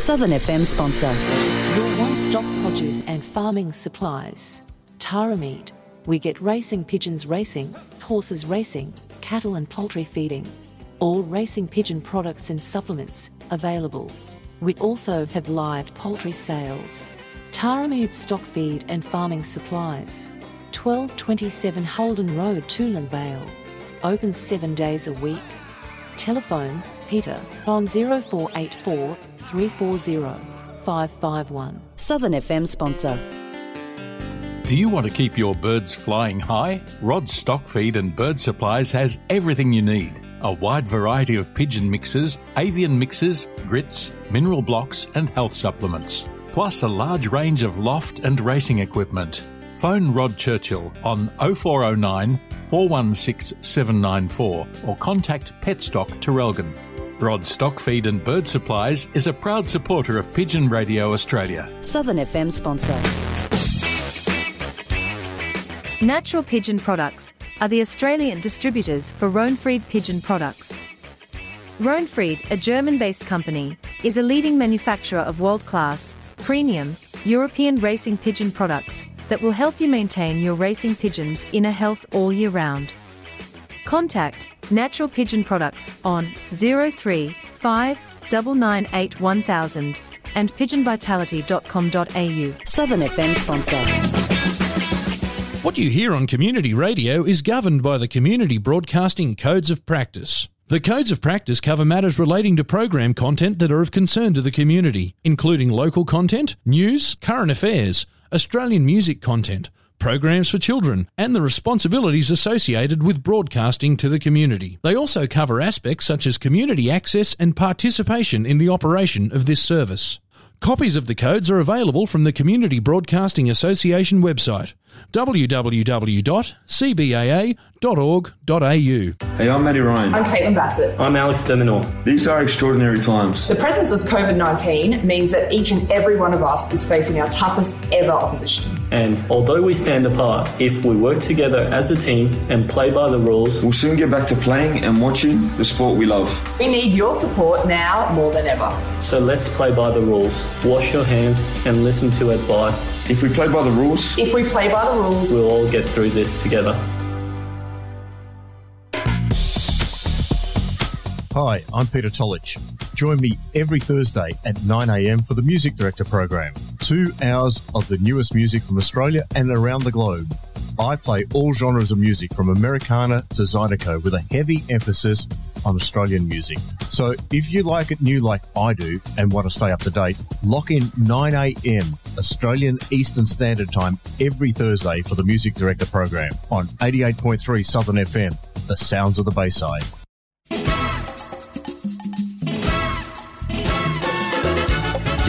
Southern FM sponsor. Your one stop produce and farming supplies. Tarameed. We get racing pigeons racing, horses racing, cattle and poultry feeding. All racing pigeon products and supplements available. We also have live poultry sales. Tarameed stock feed and farming supplies. 1227 Holden Road, Toolern Vale. Open seven days a week. Telephone Peter on 0484 340 551. Southern FM sponsor. Do you want to keep your birds flying high? Rod Stock Feed and Bird Supplies has everything you need. A wide variety of pigeon mixes, avian mixes, grits, mineral blocks, and health supplements. Plus a large range of loft and racing equipment. Phone Rod Churchill on 0409 416 794 or contact Petstock Traralgon. Rod Stock Feed and Bird Supplies is a proud supporter of Pigeon Radio Australia. Southern FM sponsor. Natural Pigeon Products are the Australian distributors for Rohnfried Pigeon Products. Rohnfried, a German based company, is a leading manufacturer of world class, premium, European racing pigeon products that will help you maintain your racing pigeons' inner health all year round. Contact Natural Pigeon Products on 035 998 1000 and pigeonvitality.com.au. Southern FM sponsor. What you hear on community radio is governed by the Community Broadcasting Codes of Practice. The Codes of Practice cover matters relating to program content that are of concern to the community, including local content, news, current affairs, Australian music content, programs for children, and the responsibilities associated with broadcasting to the community. They also cover aspects such as community access and participation in the operation of this service. Copies of the codes are available from the Community Broadcasting Association website www.cbaa.org.au. Hey, I'm Matty Ryan. I'm Caitlin Bassett. I'm Alex de Minaur. These are extraordinary times. The presence of COVID 19 means that each and every one of us is facing our toughest ever opposition. And although we stand apart, if we work together as a team and play by the rules, we'll soon get back to playing and watching the sport we love. We need your support now more than ever. So let's play by the rules, wash your hands, and listen to advice. If we play by the rules, if we play by the rules, we'll all get through this together. Hi, I'm Peter Tolich. Join me every Thursday at 9am for the Music Director program. Two hours of the newest music from Australia and around the globe. I play all genres of music from Americana to Zydeco with a heavy emphasis on Australian music. So if you like it new like I do and want to stay up to date, lock in 9am Australian Eastern Standard Time every Thursday for the Music Director program on 88.3 Southern FM, the sounds of the Bayside.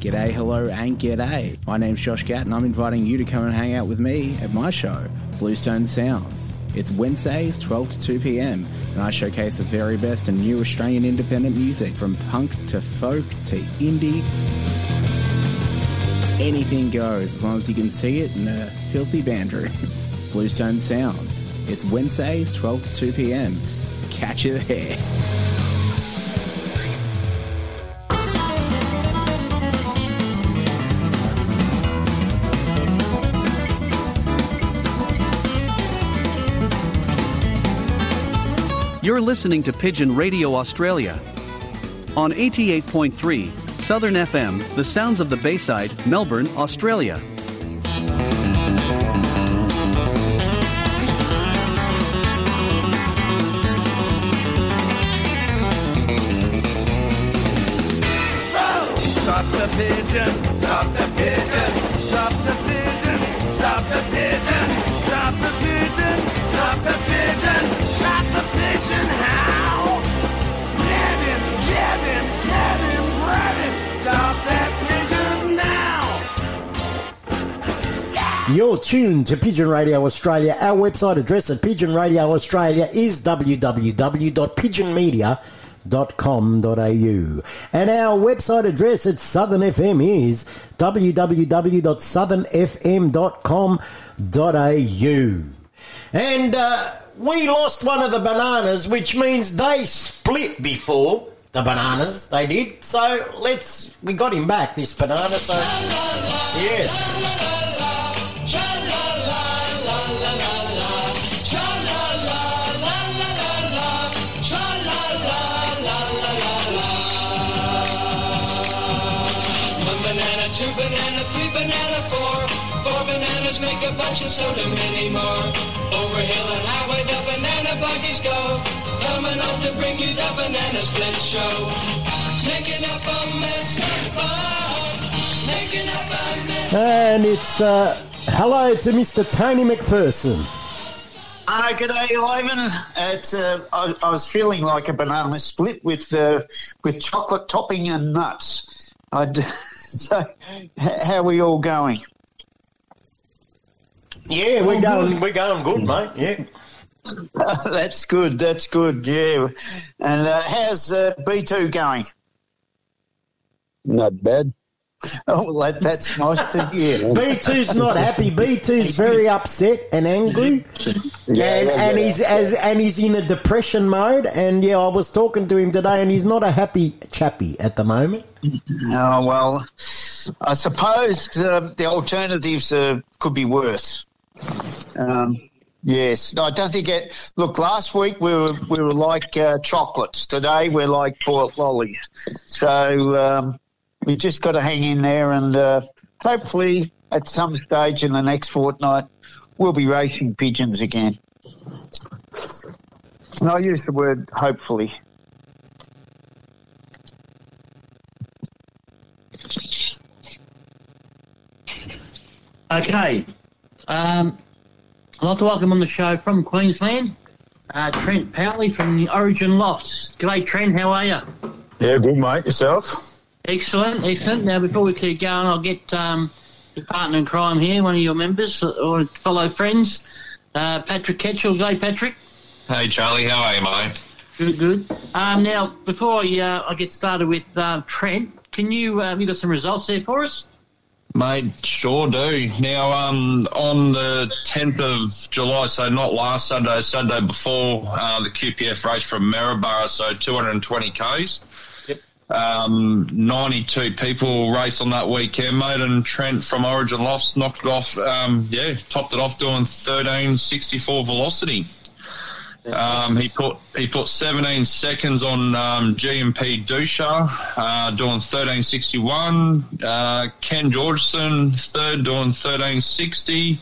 G'day, hello, and g'day. My name's Josh Gatt, and I'm inviting you to come and hang out with me at my show, Bluestone Sounds. It's Wednesdays, 12 to 2 pm, and I showcase the very best and new Australian independent music from punk to folk to indie. Anything goes as long as you can see it in a filthy band room. <laughs> Bluestone Sounds. It's Wednesdays, 12 to 2 p.m. Catch you there. You're listening to Pigeon Radio Australia. On 88.3, Southern FM, the sounds of the Bayside, Melbourne, Australia. You're tuned to Pigeon Radio Australia. Our website address at Pigeon Radio Australia is www.pigeonmedia.com.au. And our website address at Southern FM is www.southernfm.com.au. And uh, we lost one of the bananas, which means they split before the bananas. They did. So let's. We got him back, this banana. So. Yes. Bananas make a bunch and so do many more. Over hill and highway the banana buggies go. Coming on to bring you the banana split show. Making up a mess of fun. Making up a mess. And it's uh, hello to Mr. Tony McPherson. Uh, good day, Ivan. It's, uh, I, I was feeling like a banana split with uh, with chocolate topping and nuts. I'd, <laughs> so, h- how are we all going? Yeah, we're going. We're going good, mate. Yeah. <laughs> that's good. That's good. Yeah. And uh, how's uh, B two going? Not bad. Oh, well, that, that's nice to hear. <laughs> B2's not happy. B2's very upset and angry, <laughs> Yeah, and and he's as and he's in a depression mode. And yeah, I was talking to him today, and he's not a happy chappy at the moment. Oh well, I suppose um, the alternatives uh, could be worse. Um, yes, I don't think it. Look, last week we were we were like uh, chocolates. Today we're like boiled lollies. So um, we just got to hang in there, and uh, hopefully at some stage in the next fortnight we'll be racing pigeons again. And I use the word hopefully. Okay. Um, I'd like to welcome on the show from Queensland, uh, Trent Powley from the Origin Lofts. G'day, Trent. How are you? Yeah, good, mate. Yourself? Excellent, excellent. Now, before we keep going, I'll get um, your partner in crime here, one of your members or fellow friends, uh, Patrick Ketchell. G'day, Patrick. Hey Charlie, how are you, mate? Good, good. Um, now, before I, uh, I get started with uh, Trent, can you uh, have you got some results there for us? Mate, sure do. Now, um, on the 10th of July, so not last Sunday, Sunday before uh, the QPF race from Maryborough, so 220 Ks. Um, 92 people raced on that weekend, mate, and Trent from Origin Lofts knocked it off. Um, yeah, topped it off doing 1364 velocity. Um, he put he put 17 seconds on um, GMP Dusha, uh, doing 1361. Uh, Ken Georgeson third, doing 1360.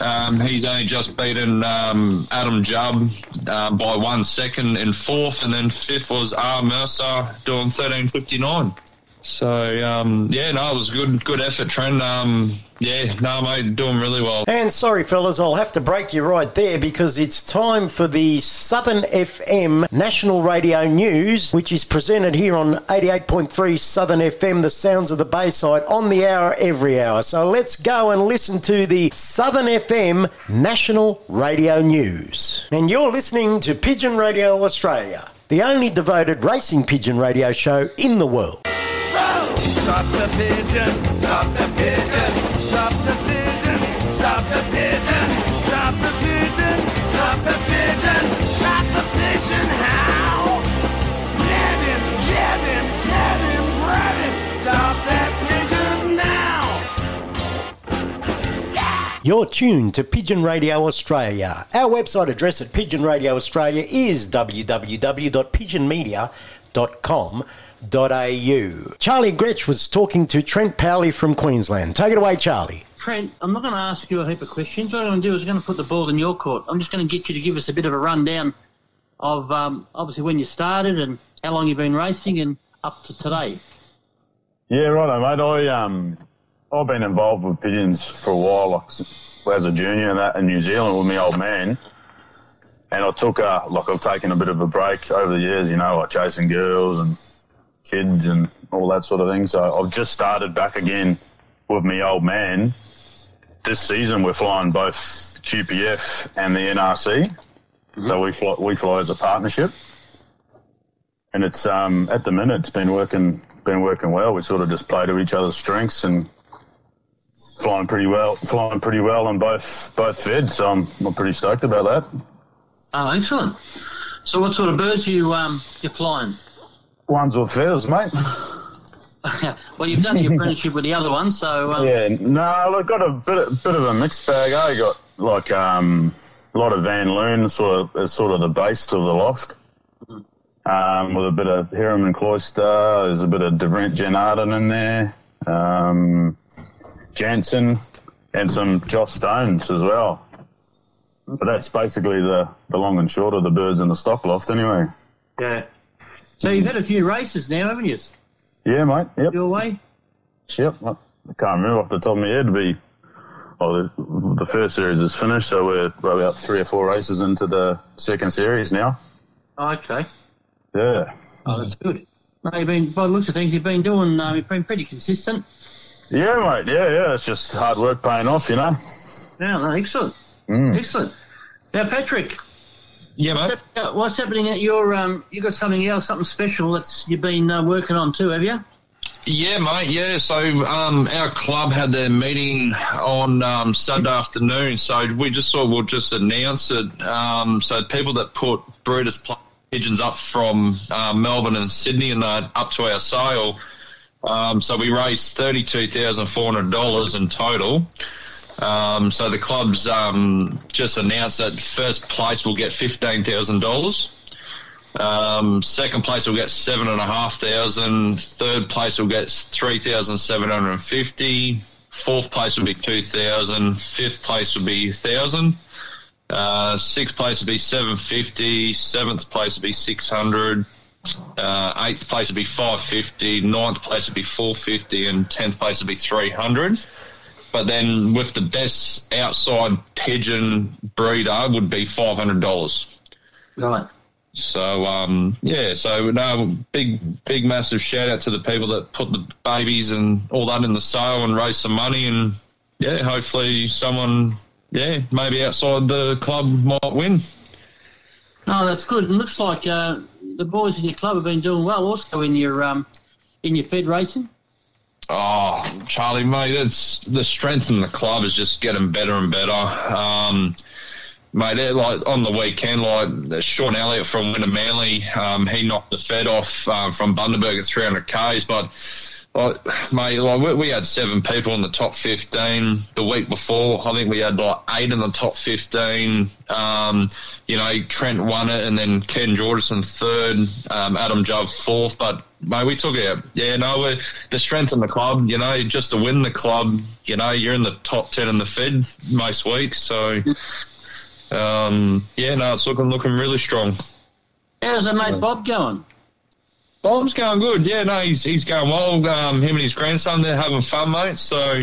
Um, he's only just beaten um, Adam Jubb uh, by one second in fourth, and then fifth was R Mercer doing 1359. So um, yeah, no, it was good good effort, Trent. Um, yeah, no, mate, doing really well. And sorry, fellas, I'll have to break you right there because it's time for the Southern FM National Radio News, which is presented here on 88.3 Southern FM, the sounds of the Bayside, on the hour every hour. So let's go and listen to the Southern FM National Radio News. And you're listening to Pigeon Radio Australia, the only devoted racing pigeon radio show in the world. Stop the pigeon, stop the pigeon, stop the pigeon, stop the pigeon, stop the pigeon, stop the pigeon, stop the pigeon, how? Let him, jab him, tab him, grab him, stop that pigeon now! Yeah! You're tuned to Pigeon Radio Australia. Our website address at Pigeon Radio Australia is www.pigeonmedia.com. Charlie Gretsch was talking to Trent Powley from Queensland. Take it away, Charlie. Trent, I'm not going to ask you a heap of questions. What I'm going to do is I'm going to put the ball in your court. I'm just going to get you to give us a bit of a rundown of um, obviously when you started and how long you've been racing and up to today. Yeah, right, mate. I um, I've been involved with pigeons for a while, like as a junior and that in New Zealand with my old man. And I took a like I've taken a bit of a break over the years, you know, like chasing girls and kids and all that sort of thing. So I've just started back again with my old man. This season we're flying both QPF and the NRC. So we fly, we fly as a partnership. And it's um at the minute it's been working been working well. We sort of just play to each other's strengths and flying pretty well flying pretty well on both both feds. So I'm, I'm pretty stoked about that. Oh, excellent. So what sort of birds you um you're flying? Ones with feathers, mate. <laughs> well, you've done your apprenticeship with the other one, so um, Yeah, no, I've got a bit, bit of a mixed bag. I got like um, a lot of Van Loon, sort of as sort of the base of the loft, um, with a bit of Hereman-Ceusters. There's a bit of DeVrent Jan Aarden in there, um, Janssen, and some Josh Stones as well. But that's basically the, the long and short of the birds in the stock loft, anyway. yeah. So you've had a few races now, haven't you? Yeah, mate. Yep. Your way. Yep. I can't remember off the top of my head. Be, well, the, the first series is finished, so we're about three or four races into the second series now. Okay. Yeah. Oh, that's good. No, you've been, by the looks of things, you've been doing, um, you've been pretty consistent. Yeah, mate. Yeah, yeah. It's just hard work paying off, you know. Yeah, no, excellent. Mm. Excellent. Now, Patrick. Yeah, mate. What's, hap- what's happening at your, um, you got something else, something special that's you've been uh, working on too, have you? Yeah, mate. Yeah, so um, our club had their meeting on um, Sunday afternoon, so we just thought we'll just announce it. Um, so people that put breeders' pl- pigeons up from uh, Melbourne and Sydney and uh, up to our sale. Um, so we raised thirty-two thousand four hundred dollars in total. Um, so the club's um, just announced that first place will get fifteen thousand dollars. Um, second place will get seven and a half thousand. Third place will get three thousand seven hundred and fifty. Fourth place will be two thousand. Fifth place will be thousand. Uh, sixth place will be seven fifty. Seventh place will be six hundred. Uh, eighth place will be five fifty. Ninth place will be four fifty, and tenth place will be three hundred. But then with the best outside pigeon breeder would be five hundred dollars. Right. So um, yeah, so no big, big, massive shout out to the people that put the babies and all that in the sale and raised some money, and yeah, hopefully someone, yeah, maybe outside the club might win. No, that's good. It looks like uh, the boys in your club have been doing well also in your um, in your fed racing. Oh, Charlie, mate, it's the strength in the club is just getting better and better. Um, mate, like on the weekend, like Sean Elliott from Winter Manly, um, he knocked the Fed off um, from Bundaberg at 300 k's, but. Like, mate, like we, we had seven people in the top 15 the week before. I think we had like eight in the top 15. Um, you know, Trent won it and then Ken Georgeson third, um, Adam Jove fourth. But, mate, we took it. Yeah, no, we're the strength in the club, you know, just to win the club, you know, you're in the top 10 in the Fed most weeks. So, um, yeah, no, it's looking, looking really strong. How's our mate Bob going? Bob's going good. Yeah, no, he's he's going well. Um, him and his grandson, they're having fun, mate. So,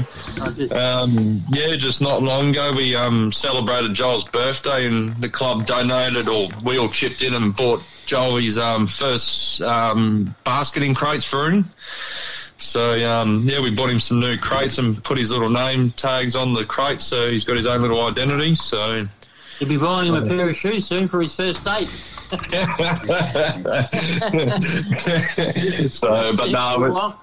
um, yeah, just not long ago, we um, celebrated Joel's birthday, and the club donated, or we all chipped in and bought Joel his um, first um, basketing crates for him. So, um, yeah, we bought him some new crates and put his little name tags on the crates, so he's got his own little identity. So, You'll be buying him a pair of shoes soon for his first date. <laughs> so, but no,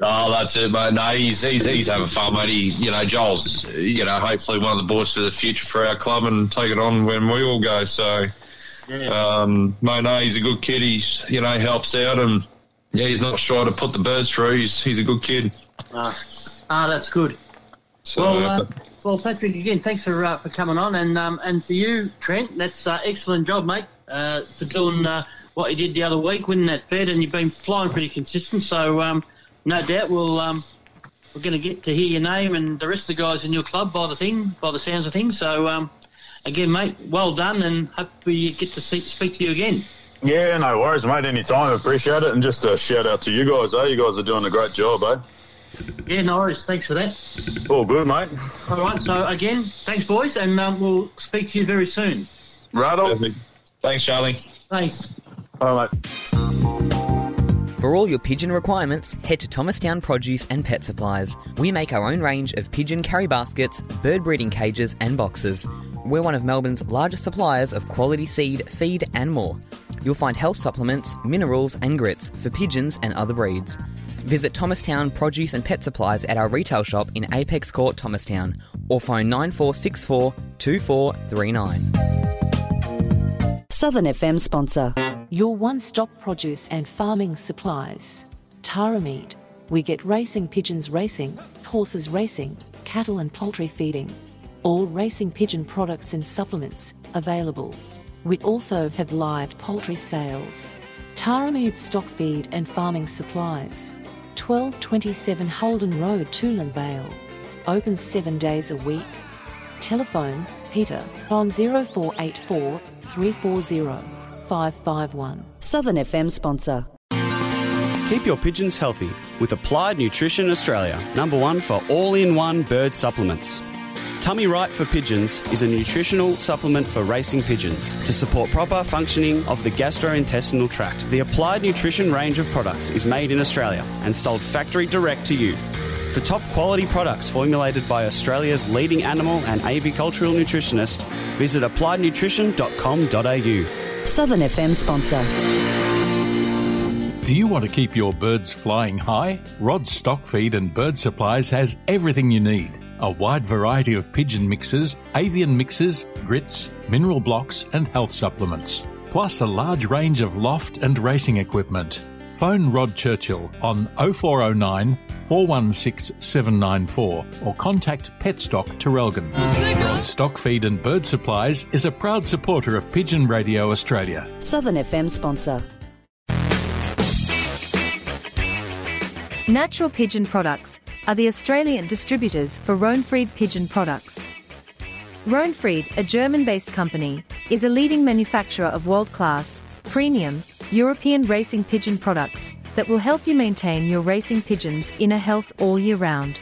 oh, that's it, mate. No, he's he's he's having fun, mate. He, you know, Joel's, you know, hopefully one of the boys for the future for our club and take it on when we all go. So, um, mate, no, he's a good kid. He's you know helps out and yeah, he's not shy to put the birds through. He's he's a good kid. Ah, ah that's good. So, well, uh, well, Patrick, again, thanks for uh, for coming on, and um, and for you, Trent, that's uh, excellent job, mate, uh, for doing uh, what you did the other week, winning that Fed, and you've been flying pretty consistent. So um, no doubt we'll um, we're going to get to hear your name and the rest of the guys in your club by the thing, by the sounds of things. So um, again, mate, well done, and hope we get to see, speak to you again. Yeah, no worries, mate. Any time, appreciate it. And just a shout out to you guys, eh? You guys are doing a great job, eh? Yeah, no worries. Thanks for that. All good, mate. All right. So again, thanks, boys, and um, we'll speak to you very soon. Right on. Thanks, Charlie. Thanks. All right. For all your pigeon requirements, head to Thomastown Produce and Pet Supplies. We make our own range of pigeon carry baskets, bird breeding cages, and boxes. We're one of Melbourne's largest suppliers of quality seed, feed, and more. You'll find health supplements, minerals, and grits for pigeons and other breeds. Visit Thomastown Produce and Pet Supplies at our retail shop in Apex Court, Thomastown, or phone 9464 2439. Southern FM sponsor. Your one stop produce and farming supplies. Tarameed. We get racing pigeons racing, horses racing, cattle and poultry feeding. All racing pigeon products and supplements available. We also have live poultry sales. Tarameed stock feed and farming supplies. 1227 Holden Road, Toolern Vale. Open seven days a week. Telephone Peter on 0484 340 551. Southern FM sponsor. Keep your pigeons healthy with Applied Nutrition Australia, number one for all in one bird supplements. Tummy Right for Pigeons is a nutritional supplement for racing pigeons to support proper functioning of the gastrointestinal tract. The Applied Nutrition range of products is made in Australia and sold factory direct to you. For top quality products formulated by Australia's leading animal and avicultural nutritionist, visit appliednutrition.com.au. Southern FM sponsor. Do you want to keep your birds flying high? Rod Stock Feed and Bird Supplies has everything you need. A wide variety of pigeon mixes, avian mixes, grits, mineral blocks, and health supplements. Plus a large range of loft and racing equipment. Phone Rod Churchill on 0409 416 794 or contact Petstock Traralgon. Rod Stock Feed and Bird Supplies is a proud supporter of Pigeon Radio Australia. Southern FM sponsor. Natural Pigeon Products are the Australian distributors for Rohnfried Pigeon Products. Rohnfried, a German based company, is a leading manufacturer of world class, premium, European racing pigeon products that will help you maintain your racing pigeon's inner health all year round.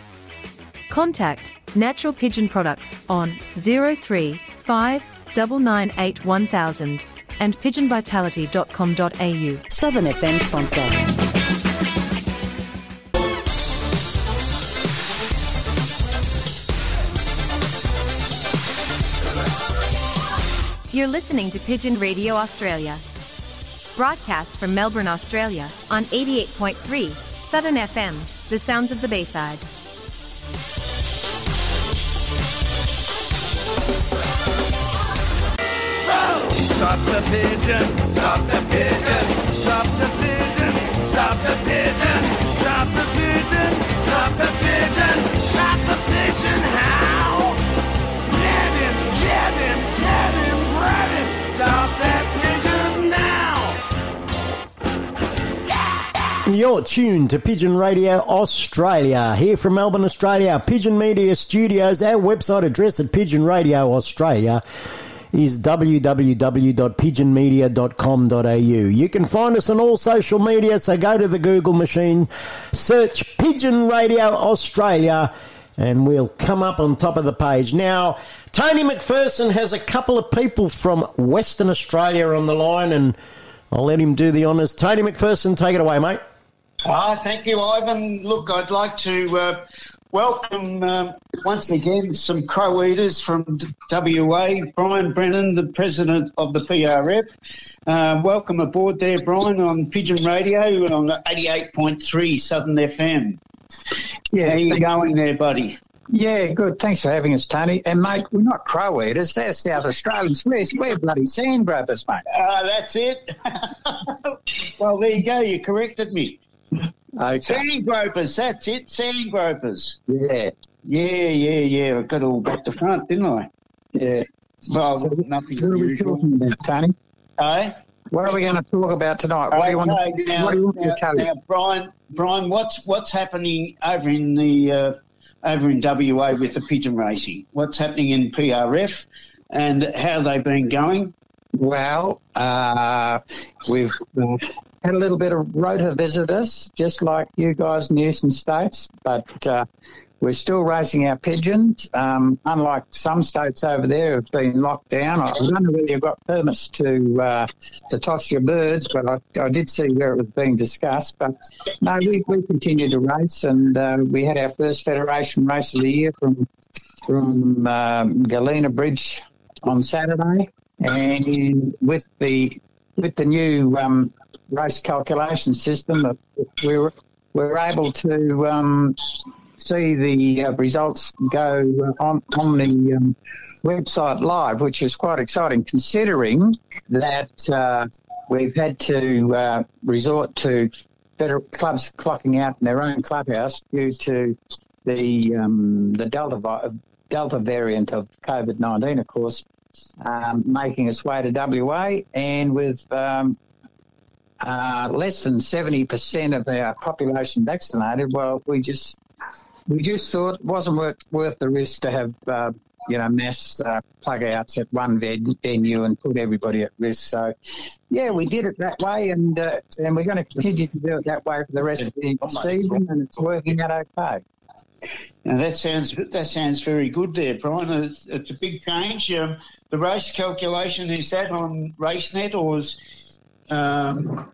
Contact Natural Pigeon Products on 035 998 1000 and pigeonvitality.com.au. Southern FM sponsor. You're listening to Pigeon Radio Australia. Broadcast from Melbourne, Australia on 88.3 Southern FM, the sounds of the Bayside. Stop the pigeon, stop the pigeon, stop the pigeon, stop the pigeon, stop the pigeon, stop the pigeon, stop the pigeon, how? Nab You're tuned to Pigeon Radio Australia. Here from Melbourne, Australia, Pigeon Media Studios. Our website address at Pigeon Radio Australia is www.pigeonmedia.com.au. You can find us on all social media, so go to the Google machine, search Pigeon Radio Australia, and we'll come up on top of the page. Now, Tony McPherson has a couple of people from Western Australia on the line, and I'll let him do the honours. Tony McPherson, take it away, mate. Ah, thank you, Ivan. Look, I'd like to uh, welcome um, once again some crow eaters from WA. Brian Brennan, the president of the PRF. Uh, welcome aboard there, Brian, on Pigeon Radio on 88.3 Southern FM. Yeah, How you going there, buddy? Yeah, good. Thanks for having us, Tony. And mate, we're not crow eaters. They're South Australians. We're, we're bloody sand grabbers, mate. Ah, that's it. <laughs> well, there you go. You corrected me. Okay. Sand gropers. That's it. Sand gropers. Yeah. Yeah, yeah, yeah. I got all back to front, didn't I? Yeah. Well, nothing What are we talking about, Tony? Eh? What are we going to talk about tonight? What do you want, to, now, what do you want now, to tell you? Brian, Brian, what's what's happening over in the uh, over in WA with the pigeon racing? What's happening in PRF, and how they've been going? Well, uh, we've uh, had a little bit of rotavirus, just like you guys in the eastern states, but uh, we're still racing our pigeons. Um, unlike some states over there have been locked down. I don't know whether you've got permits to uh, to toss your birds, but I, I did see where it was being discussed. But no, we, we continue to race, and uh, we had our first federation race of the year from from um, Galena Bridge on Saturday, and with the with the new um, race calculation system, we were we were able to um, see the uh, results go on on the um, website live, which is quite exciting, considering that uh, we've had to uh, resort to better clubs clocking out in their own clubhouse due to the um, the Delta Delta variant of COVID nineteen, of course, um, making its way to WA, and with um, uh, less than seventy percent of our population vaccinated, well, we just we just thought it wasn't worth, worth the risk to have uh, you know mass uh, plug outs at one ven- venue and put everybody at risk. So yeah, we did it that way, and uh, and we're going to continue to do it that way for the rest of the season, and it's working out okay. Now that sounds that sounds very good there, Brian. It's, it's a big change. Um, the race calculation is that on RaceNet or is um,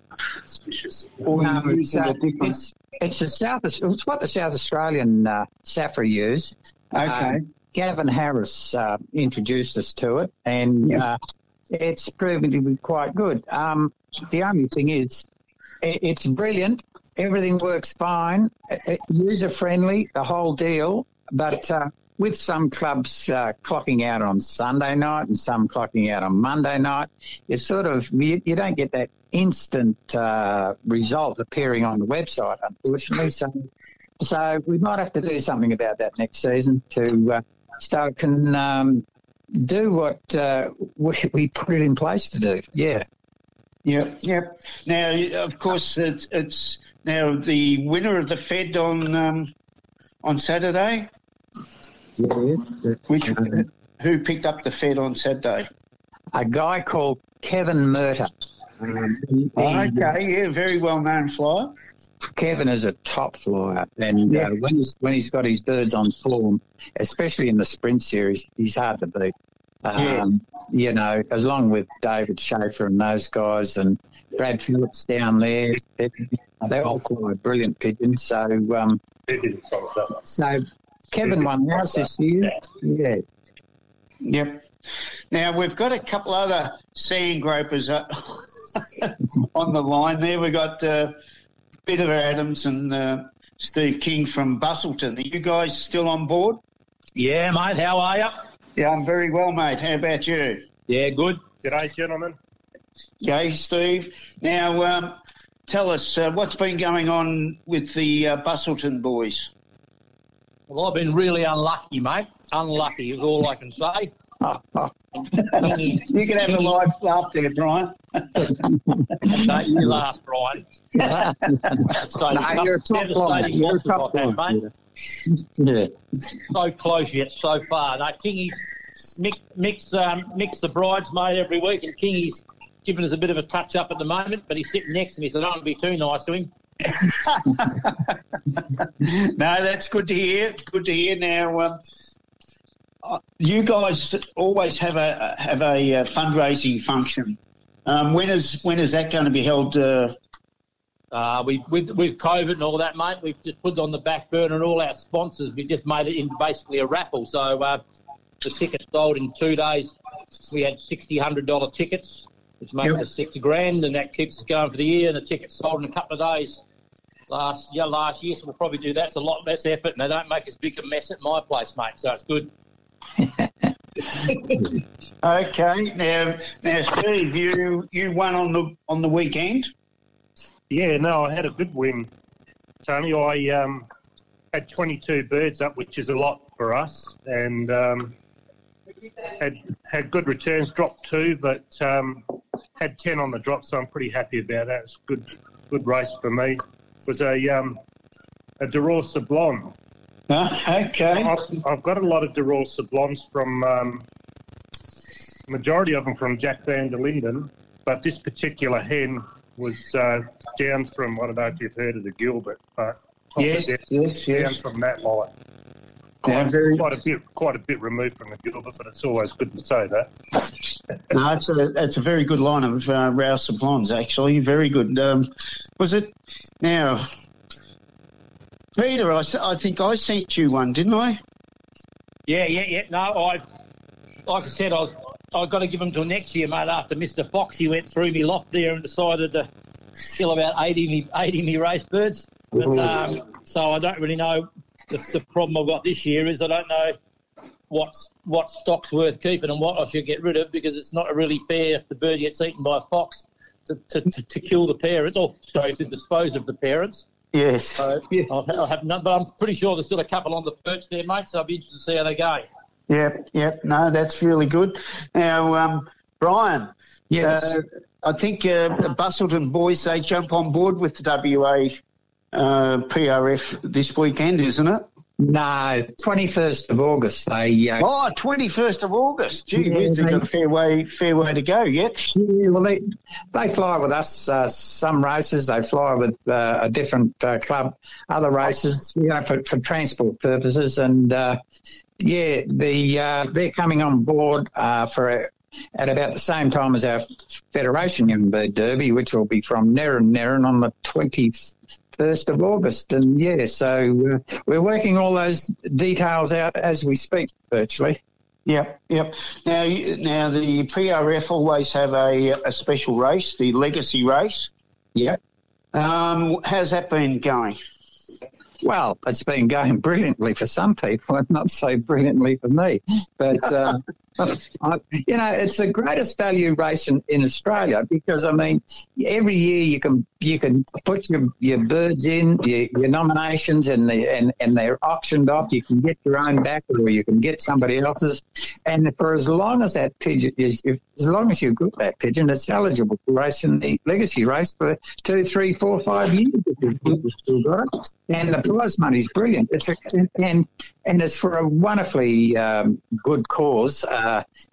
or No, you it's, uh, it's, it's a South. It's what the South Australian uh, SAFRA use. Okay. Um, Gavin Harris uh, introduced us to it, and uh, it's proven to be quite good. Um, the only thing is, i it's brilliant. Everything works fine, user friendly, the whole deal. But uh, with some clubs uh, clocking out on Sunday night and some clocking out on Monday night, you sort of you, you don't get that instant uh, result appearing on the website, unfortunately. So, so we might have to do something about that next season to uh, it can um, do what uh, we, we put it in place to do. Yeah. Yep, yep. Now, of course, it's, it's now the winner of the Fed on um, on Saturday. Which who picked up the Fed on Saturday? A guy called Kevin Murta. Um, he- okay, yeah, very well known flyer. Kevin is a top flyer, and Yeah. uh, when he's when he's got his birds on form, especially in the sprint series, he's hard to beat. Um, You know, as long with David Schaefer and those guys, and Brad Phillips down there, they, they all fly brilliant pigeons. So, um, so Kevin won ours this year. Yeah. Yep. Now we've got a couple other sand gropers uh, <laughs> on the line there. We've got uh, Peter Adams and uh, Steve King from Busselton. Are you guys still on board? Yeah, mate. How are you? Yeah, I'm very well, mate. How about you? Yeah, good. G'day, gentlemen. Okay, Steve. Now, um, tell us uh, what's been going on with the uh, Busselton boys. Well, I've been really unlucky, mate. Unlucky is all I can say. <laughs> you can have a live laugh there, Brian. Don't you laugh, Brian. <laughs> so, No, you're a top devastating line. You're a top I've had, mate. Yeah. So close yet so far. No, Kingy's mix, mix, um, mix the bridesmaid every week, and Kingy's giving us a bit of a touch up at the moment, but he's sitting next to me, so I don't want to be too nice to him. <laughs> no, that's good to hear. It's good to hear. Now, um, uh, you guys always have a have a uh, fundraising function. Um, when is when is that going to be held? Uh, Uh, we with with COVID and all that, mate. We've just put it on the back burner, and all our sponsors. We just made it into basically a raffle. So uh, the tickets sold in two days. We had sixty hundred dollar tickets, which makes Yep. us sixty grand, and that keeps us going for the year. And the tickets sold in a couple of days last yeah last year. So we'll probably do that. It's a lot less effort, and they don't make as big a mess at my place, mate. So it's good. <laughs> okay. Now, now, Steve, you you won on the on the weekend. Yeah, no, I had a good win, Tony. I um, had 22 birds up, which is a lot for us, and um, had had good returns. Dropped two, but um, had ten on the drop, so I'm pretty happy about that. It's a good good race for me. It was a um, a De Rauw-Sablon. okay. I've, I've got a lot of De Rauw-Sablons from um, majority of them from Jack Van der Linden, but this particular hen was uh, down from I don't know if you've heard of the Gilbert, but Yes, down, yes, yes. down from that line. Yeah, Quite, very- quite a bit, quite a bit removed from the Gilbert, but it's always good to say that. No, it's a it's a very good line of uh, Rouse Blondes, actually. Very good. Um, was it now, Peter? I, I think I sent you one, didn't I? Yeah, yeah, yeah. No, I, like I said, I, I've got to give them till next year, mate. After Mr. Fox, he went through me loft there and decided to kill about 80 me, 80 me race birds. But, um, so I don't really know. The, the problem I've got this year is I don't know what's what stock's worth keeping and what I should get rid of because it's not really fair if the bird gets eaten by a fox to, to, to, to kill the parents or sorry to dispose of the parents. Yes. So I'll, I'll have none, but I'm pretty sure there's still a couple on the perch there, mate. So I'll be interested to see how they go. Yep, yep. No, that's really good. Now, um, Brian. Yes. Uh, I think uh, the Busselton boys they jump on board with the WA uh, PRF this weekend, isn't it? No, 21st of August. They uh, Oh, 21st of August. Gee, Yeah, they- got a fair way, fair way to go yet. Yeah, well, they they fly with us. Uh, some races they fly with uh, a different uh, club. Other races, you know, for, for transport purposes. And uh, yeah, the uh, they're coming on board uh, for a, at about the same time as our Federation Young Bird Derby, which will be from Nerren Nerren on the twenty first of August. And yeah, so uh, we're working all those details out as we speak, virtually. Yep, yep. Now, now the PRF always have a, a special race, the Legacy race. Yep. Um, how's that been going? Well, it's been going brilliantly for some people, and not so brilliantly for me. But uh, <laughs> I, you know, it's the greatest value race in, in Australia because I mean, every year you can you can put your, your birds in your, your nominations, and the and, and they're auctioned off. You can get your own back, or you can get somebody else's. And for as long as that pigeon is, if, as long as you've got that pigeon, it's eligible for race in the legacy race for two, three, four, five years. And the prize money's brilliant. It's a, and and it's for a wonderfully um, good cause. Uh,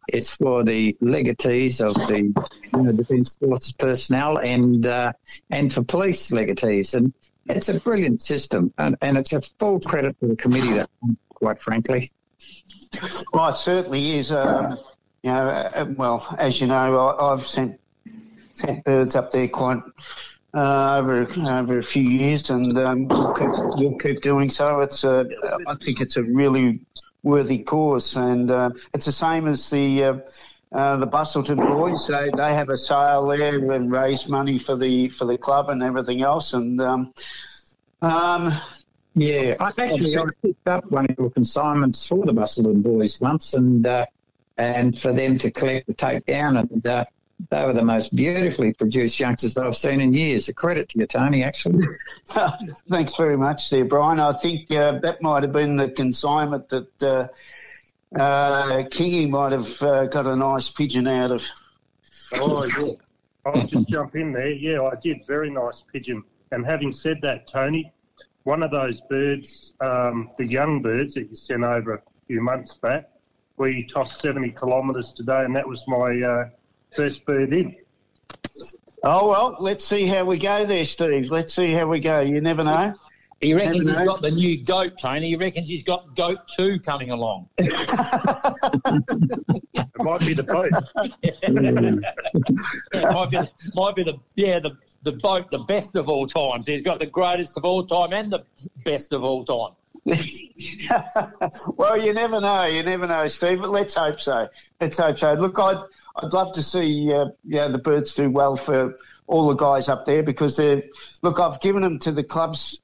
it's for the legatees of the you know, Defence Forces personnel and uh, and for police legatees. And it's a brilliant system, and, and it's a full credit to the committee. That, quite frankly. Well, it certainly is. Um, you know, uh, well, as you know, I, I've sent sent birds up there quite uh, over over a few years, and um, we'll, keep, we'll keep doing so. It's a, I think it's a really worthy cause, and uh, it's the same as the. Uh, uh, the Busselton boys, they, they have a sale there and raise money for the for the club and everything else. And um, um, Yeah, I actually I picked up one of your consignments for the Busselton boys once, and uh, and for them to collect the take down, and uh, they were the most beautifully produced youngsters that I've seen in years. A credit to you, Tony. Actually, <laughs> Thanks very much there, Brian. I think uh, that might have been the consignment that uh, uh, Kingy might have uh, got a nice pigeon out of. Oh, yeah. I'll just jump in there. Yeah, I did. Very nice pigeon. And having said that, Tony, one of those birds, um, the young birds that you sent over a few months back, we tossed 70 kilometres today, and that was my uh, first bird in. Oh, well, let's see how we go there, Steve. Let's see how we go. You never know. He reckons Never he's know. got the new goat, Tony. He reckons he's got goat two coming along. <laughs> It might be the boat. <laughs> Yeah, might be, might be the yeah the the boat, the best of all times. He's got the greatest of all time and the best of all time. <laughs> well, you never know. You never know, Steve. But let's hope so. Let's hope so. Look, I'd I'd love to see uh, yeah the birds do well for all the guys up there because they're look. I've given them to the clubs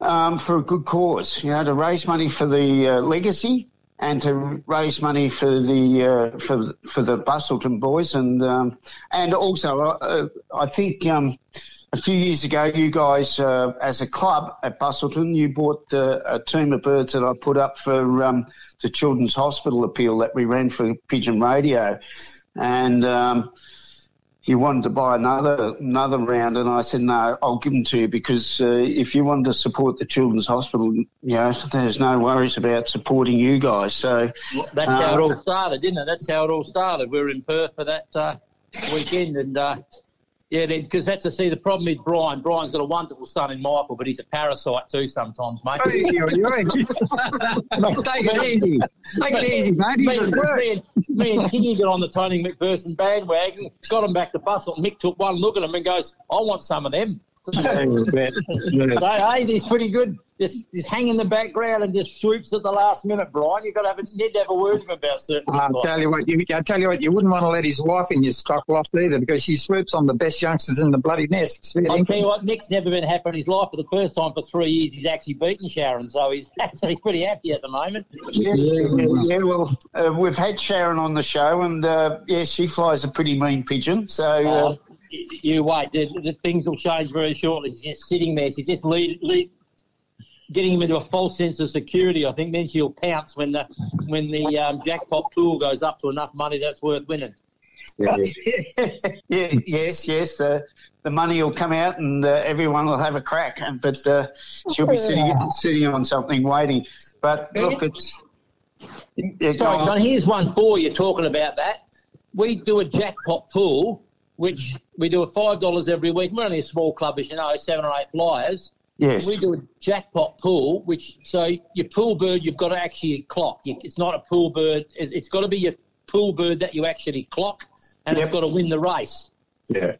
um, for a good cause. You know, to raise money for the uh, legacy and to raise money for the uh, for for the Busselton boys and um, and also uh, I think um, a few years ago, you guys, uh, as a club at Busselton, you bought uh, a team of birds that I put up for um, the Children's Hospital appeal that we ran for Pigeon Radio, and um, you wanted to buy another another round, and I said no, I'll give them to you because uh, if you wanted to support the Children's Hospital, you know, there's no worries about supporting you guys. So That's how it uh, all started, didn't it? That's how it all started. We were in Perth for that uh, weekend, and uh, yeah, because that's the see the problem with Brian. Brian's got a wonderful son in Michael, but he's a parasite too sometimes, mate. <laughs> Take it easy. Take it easy, mate. Me, me, and, me and Kingy got on the Tony McPherson bandwagon, got him back to Bustle. Mick took one look at him and goes, "I want some of them." so, <laughs> hey, he's pretty good. Just, just hang in the background and just swoops at the last minute, Brian. You've got to have a, need to have a word with him about certain I'll things. tell you what, you, I tell you what, you wouldn't want to let his wife in your stock lot either because she swoops on the best youngsters in the bloody nest. I'll dinkum. tell you what, Nick's never been happy in his life. For the first time for three years, he's actually beaten Sharon, so he's <laughs> actually pretty happy at the moment. Yeah, yeah, yeah, well, uh, we've had Sharon on the show, and uh, yeah, she flies a pretty mean pigeon. So uh, Oh, you wait, the, the things will change very shortly. She's just sitting there. She's just lead, lead, getting him into a false sense of security. I think then she'll pounce when the when the um, jackpot pool goes up to enough money that's worth winning. yeah, <laughs> yes, yes, the the money will come out, and uh, everyone will have a crack. And but uh, she'll be sitting sitting on something waiting. But look, it's, yeah, go Sorry. John, here's one for you talking about that. We do a jackpot pool, which we do a $5 every week. We're only a small club, as you know, seven or eight flyers. Yes. We do a jackpot pool, which, so your pool bird, you've got to actually clock. It's not a pool bird. It's, it's got to be your pool bird that you actually clock, and it's got to win the race. Yeah.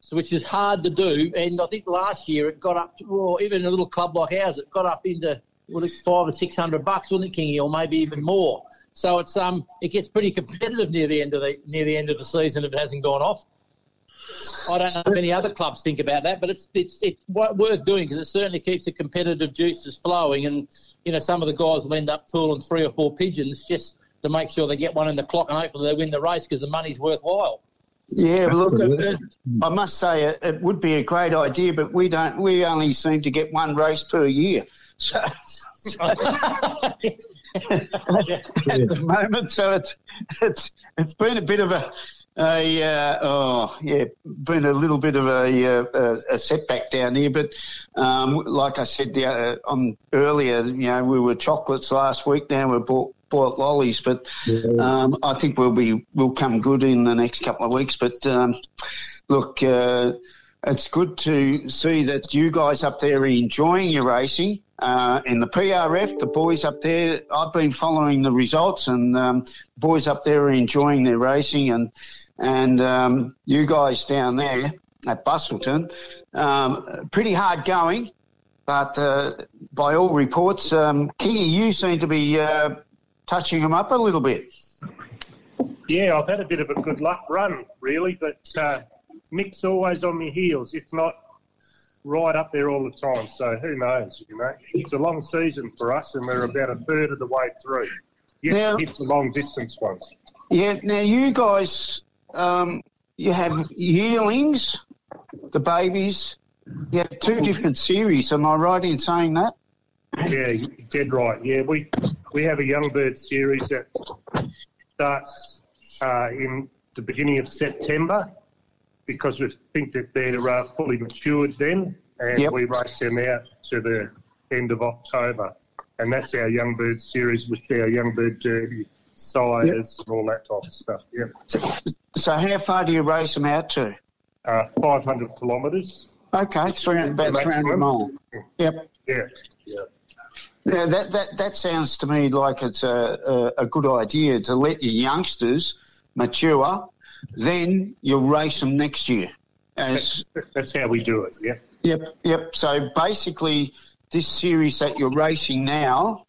So, which is hard to do. And I think last year it got up to, well, even a little club like ours, it got up into what, five or six hundred bucks, wasn't it, Kingy, or maybe even more. So it's um, it gets pretty competitive near the end of the near the end of the season if it hasn't gone off. I don't know if any other clubs think about that, but it's it's it's worth doing because it certainly keeps the competitive juices flowing. And you know, some of the guys will end up pulling three or four pigeons just to make sure they get one in the clock and hopefully they win the race because the money's worthwhile. Yeah, but look, it, it, I must say it, it would be a great idea, but we don't. We only seem to get one race per year. <laughs> So <laughs> at the moment, so it's it's it's been a bit of a a uh, oh yeah, been a little bit of a, uh, a, a setback down here. But um, like I said the, uh, on earlier, you know, we were chocolates last week. Now we're bought bought lollies, but um, I think we'll be we'll come good in the next couple of weeks. But um, look. Uh, it's good to see that you guys up there are enjoying your racing. Uh, in the PRF, the boys up there, I've been following the results, and um, the boys up there are enjoying their racing, and and um, you guys down there at Busselton, um, pretty hard going, but uh, by all reports, um, Kingy, you seem to be uh, touching them up a little bit. Yeah, I've had a bit of a good luck run, really, but uh, Mick's always on my heels, if not right up there all the time. So who knows, you know? It's a long season for us, and we're about a third of the way through. Yet Now- to hit the long distance ones. Yeah. Now you guys, um, you have yearlings, the babies. You have two different series. Am I right in saying that? Yeah, you're dead right. Yeah, we we have a young bird series that starts uh, in the beginning of September because we think that they're uh, fully matured then, and Yep. we race them out to the end of October, and that's our young bird series with our young bird derby sires and all that type of stuff. Yeah, So how far do you race them out to? uh, 500 kilometres. Okay, three, about Maximum. 300 mile. Yep. Yeah, yeah. Yeah, that, that, that sounds to me like it's a, a, a good idea to let your youngsters mature, then you'll race them next year. As That's how we do it. Yeah. Yep, yep. So basically, this series that you're racing now,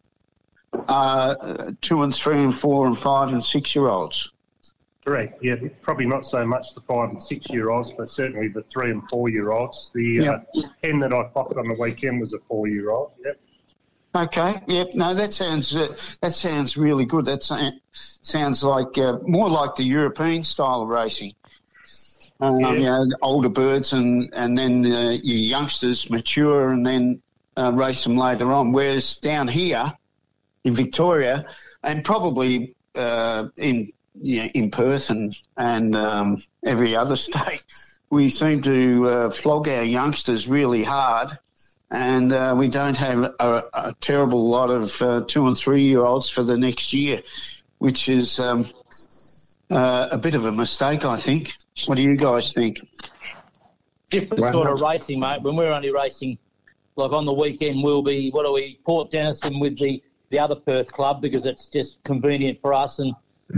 uh, two and three and four and five and six year olds. Correct. Yeah, probably not so much the five and six year olds, but certainly the three and four year olds. The uh, hen that I popped on the weekend was a four year old. Yep. Okay. Yep. No, that sounds uh, that sounds really good. That sounds like uh, more like the European style of racing. Um, Yeah. You know, older birds, and and then uh, your youngsters mature, and then uh, race them later on. Whereas down here in Victoria, and probably uh, in you know, in Perth and and um, every other <laughs> state, we seem to uh, flog our youngsters really hard, and uh, we don't have a, a terrible lot of uh, two and three year olds for the next year, which is um, uh, a bit of a mistake, I think. What do you guys think? different Wow. sort of racing, mate. When we're only racing, like on the weekend, we'll be what are we Port Denison with the the other Perth club because it's just convenient for us, and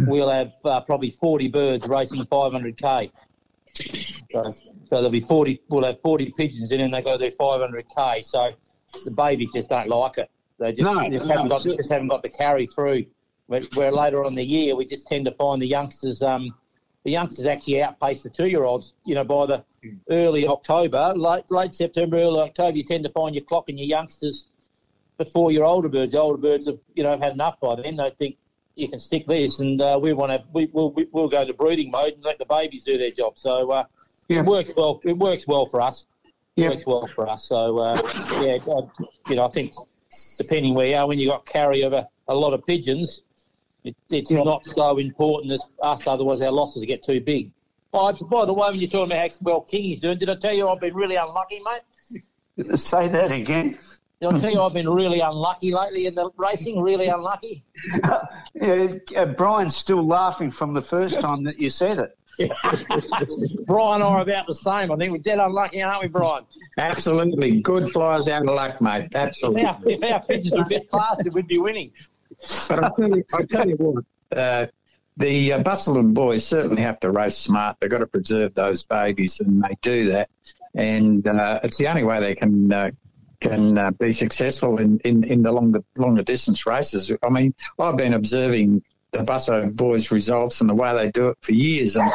we'll have uh, probably forty birds racing 500k. So, so there'll be forty. We'll have forty pigeons in, and they got to do 500k. So the babies just don't like it. They just, No, just no, haven't got just haven't got the carry through. Where, where later on in the year, we just tend to find the youngsters. Um, the youngsters actually outpace the two-year-olds. You know, by the early October, late late September, early October, you tend to find your clock and your youngsters before your older birds. The older birds have you know had enough by then. They think you can stick this, and uh, we want to we, we'll we- we'll go to breeding mode and let the babies do their job. So uh, it works well. It works well for us. It works well for us. So uh, yeah, you know, I think depending where you are, when you got carry of a, a lot of pigeons, it, it's not so important as us. Otherwise, our losses get too big. Oh, by the way, when you're talking about how well Kingy's doing, did I tell you I've been really unlucky, mate? <laughs> Say that again. Did I tell you I've been really unlucky lately in the racing? Really unlucky. <laughs> Yeah, uh, Brian's still laughing from the first time that you said it. <laughs> Brian and I are about the same. I think we're dead unlucky, aren't we, Brian? Absolutely. Good flies out of luck, mate. Absolutely. Now, if our pigeons were a bit faster, we'd be winning. But I tell you, I tell you what, uh, the uh, Busselton boys certainly have to race smart. They've got to preserve those babies, and they do that. And uh, it's the only way they can uh, can uh, be successful in, in, in the longer longer distance races. I mean, I've been observing the Busso boys' results and the way they do it for years, and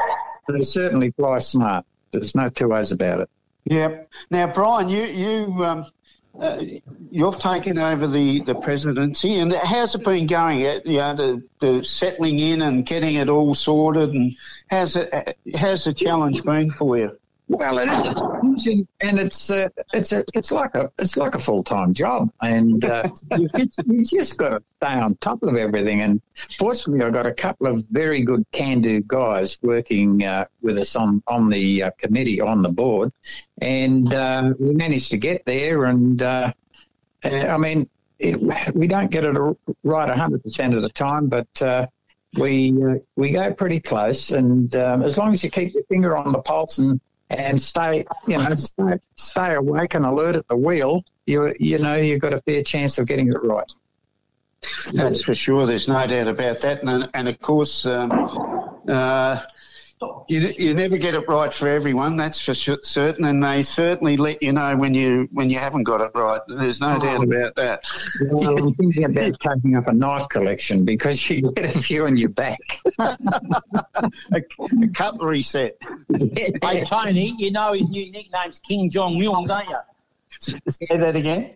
they certainly fly smart. There's no two ways about it. Yep. Now, Brian, you you um, uh, you've taken over the, the presidency, and how's it been going? Uh, You know, the, the settling in and getting it all sorted, and how's it how's the challenge been for you? Well, it is a challenge, and it's uh, it's a it's like a it's like a full time job, and uh, you <laughs> just, you just got to stay on top of everything. And fortunately, I got a couple of very good can do guys working uh, with us on on the uh, committee on the board, and uh, we managed to get there. And uh, uh, I mean, it, we don't get it right hundred percent of the time, but. Uh, we uh, we go pretty close, and um, as long as you keep your finger on the pulse and and stay, you know, stay, stay awake and alert at the wheel, you you know you've got a fair chance of getting it right. That's for sure. There's no doubt about that. And, and of course, um, uh, you, you never get it right for everyone. That's for su- certain. And they certainly let you know when you when you haven't got it right. There's no doubt oh. about that. Well, I'm <laughs> thinking about taking up a knife collection because you get a few in your back. <laughs> a, a cutlery set. <laughs> hey, Tony, you know his new nickname's King Jong Un, don't you? Say that again.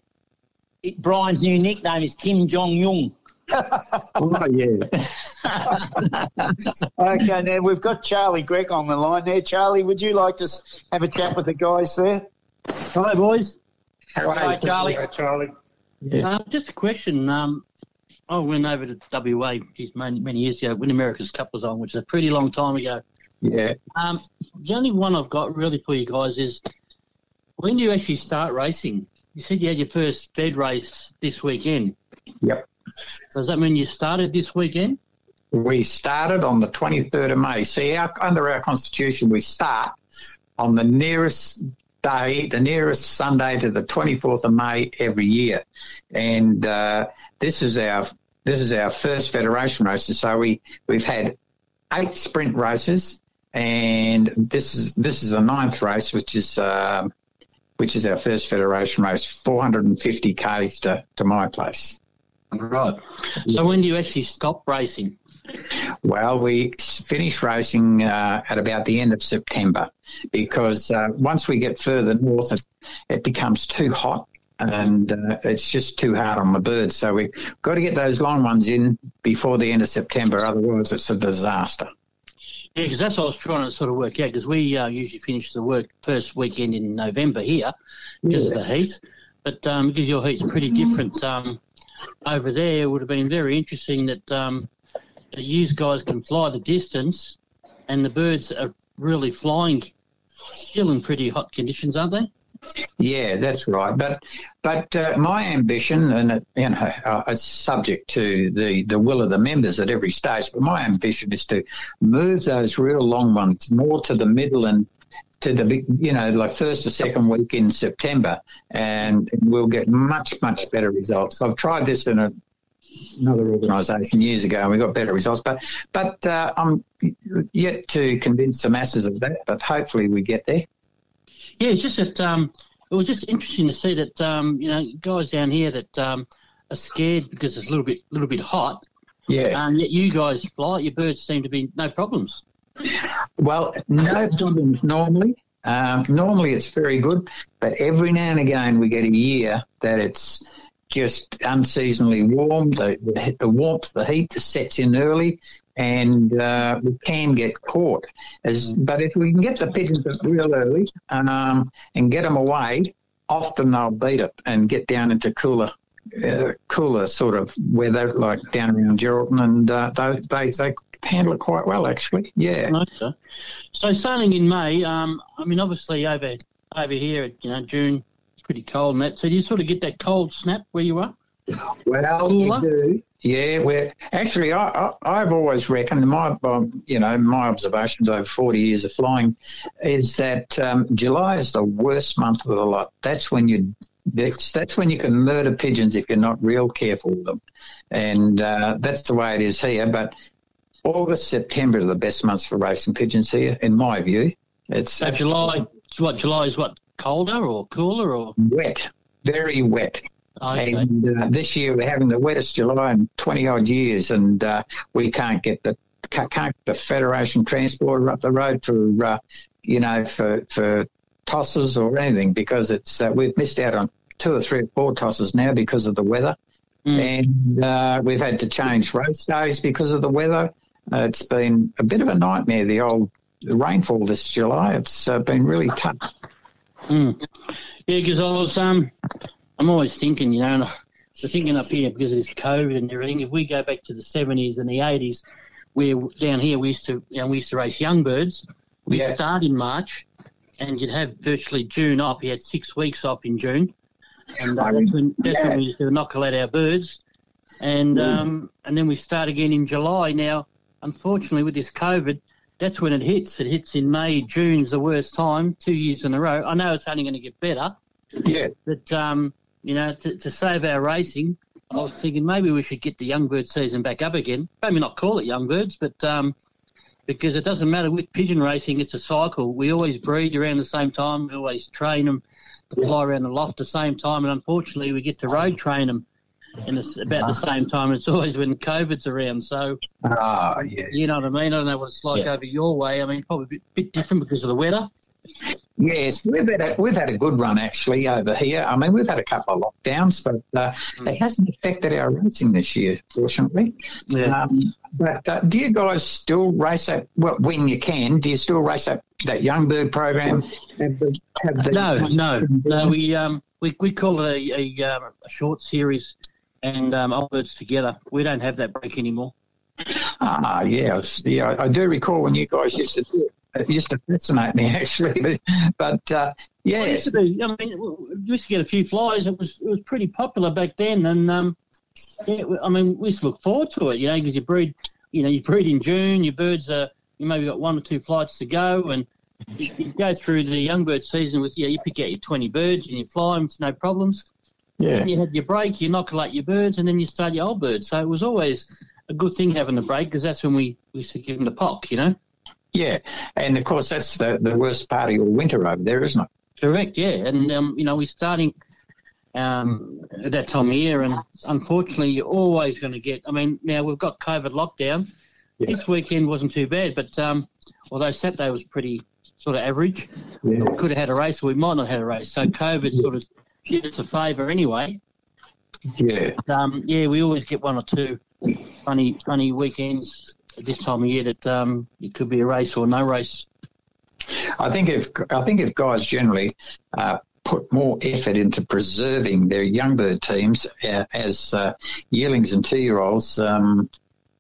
It, Brian's new nickname is Kim Jong Un. Oh yeah. <laughs> okay, now we've got Charlie Gregg on the line there. Charlie, would you like to have a chat with the guys there? Hi, boys. Hi, Charlie. Hey, Charlie. Um, just a question. Um, I went over to WA geez, many, many years ago when America's Cup was on, which is a pretty long time ago. Yeah. Um, the only one I've got really for you guys is when do you actually start racing? You said you had your first Fed race this weekend. Yep. Does that mean you started this weekend? We started on the 23rd of May. See, our, under our constitution, we start on the nearest day, the nearest Sunday to the 24th of May every year, and uh, this is our this is our first federation race. So we we've had eight sprint races, and this is this is the ninth race, which is. Um, which is our first federation race, 450 k to, to my place. Right. So when do you actually stop racing? Well, we finish racing uh, at about the end of September because uh, once we get further north, it, it becomes too hot and uh, it's just too hard on the birds. So we've got to get those long ones in before the end of September, otherwise, it's a disaster. Yeah, because that's what I was trying to sort of work out. Because we uh, usually finish the work first weekend in November here because of the heat. But um, because your heat's pretty different um, over there, it would have been very interesting that um, you guys can fly the distance, and the birds are really flying still in pretty hot conditions, aren't they? Yeah, that's right. But but uh, my ambition, and you know, uh, it's subject to the, the will of the members at every stage. But my ambition is to move those real long ones more to the middle and to the big, you know, like first or second week in September, and we'll get much much better results. I've tried this in a another organisation years ago, and we got better results. But but uh, I'm yet to convince the masses of that. But hopefully we get there. Yeah, it's just that um, it was just interesting to see that um, you know guys down here that um, are scared because it's a little bit little bit hot. Yeah. And yet you guys fly, your birds seem to be no problems. Well, no problems normally. Um, normally it's very good, but every now and again we get a year that it's just unseasonably warm. The, the, the warmth, the heat sets in early, and uh, we can get caught. As, but if we can get the pigeons up real early um, and get them away, often they'll beat it and get down into cooler. Uh, cooler sort of weather, like down around Geraldton, and uh, they, they they handle it quite well, actually. Yeah. Okay. So sailing in May, um, I mean, obviously over over here, you know, June, it's pretty cold and that. So do you sort of get that cold snap where you are? Well, you do. Yeah, we're actually. I, I I've always reckoned my um, you know my observations over forty years of flying is that um, July is the worst month of the lot. That's when you that's, that's when you can murder pigeons if you're not real careful with them, and uh, that's the way it is here. But August, September are the best months for racing pigeons here, in my view. It's So July, what July is what colder or cooler or wet, very wet. Okay. And uh, this year we're having the wettest July in 20 odd years, and uh, we can't get the can't get the Federation transporter up the road for uh, you know for for tosses or anything because it's uh, we've missed out on two or three or four tosses now because of the weather, and uh, we've had to change race days because of the weather. Uh, it's been a bit of a nightmare. The old rainfall this July. It's uh, been really tough. Mm. Yeah, because I was um, I'm always thinking, you know, and we're thinking up here because of this COVID and everything. If we go back to the 70s and the 80s, where down here we used to, you know, we used to race young birds. We'd Yeah. start in March, and you'd have virtually June off. You had six weeks off in June, and uh, that's when that's when we used to knock inoculate our birds, and Mm. um, and then we start again in July. Now, unfortunately, with this COVID, that's when it hits. It hits in May. June's the worst time, two years in a row. I know it's only going to get better. Yeah. But um, you know, to, to save our racing, I was thinking maybe we should get the young bird season back up again. Maybe not call it young birds, but um, because it doesn't matter with pigeon racing, it's a cycle. We always breed around the same time. We always train them to fly around the loft the same time, and unfortunately, we get to road train them. And it's about the same time. It's <laughs> always when COVID's around. So, Ah, yeah. you know what I mean? I don't know what it's like Yeah. over your way. I mean, probably a bit, bit different because of the weather. Yes, we've had a, we've had a good run actually over here. I mean, we've had a couple of lockdowns, but uh, it hasn't affected our racing this year, fortunately. Yeah. Um, but uh, do you guys still race that? Well, when you can, do you still race that, that young bird program? Have the, have the, No, no, no. We um we, we call it a, a, um, a short series, and um, old birds together. We don't have that break anymore. Ah, yeah, I yeah. I do recall when you guys used to do it. It used to fascinate me <laughs> actually, but, uh, yeah, Well, used to be, I mean, we used to get a few flies. It was it was pretty popular back then, and um, yeah, I mean, we used to look forward to it, you know, because you breed, you know, you breed in June. Your birds are you maybe got one or two flights to go, and you, you go through the young bird season with yeah, you pick out your twenty birds and you fly them, it's no problems. Yeah. You had your break, you inoculate your birds, and then you start your old birds. So it was always a good thing having the break because that's when we we used to give them the pock, you know. yeah, and of course that's the, the worst part of your winter over there, isn't it? Correct, yeah. And, um, you know, we're starting um, at that time of year, and unfortunately, you're always going to get. I mean, now we've got COVID lockdown. This weekend wasn't too bad, but um, although Saturday was pretty sort of average, we could have had a race, or we might not have had a race. So COVID sort of did us a favour anyway. Yeah. But, um, yeah, we always get one or two funny, funny weekends at this time of year that um, it could be a race or no race. I think if I think if guys generally uh, put more effort into preserving their young bird teams uh, as uh, yearlings and two year olds, um,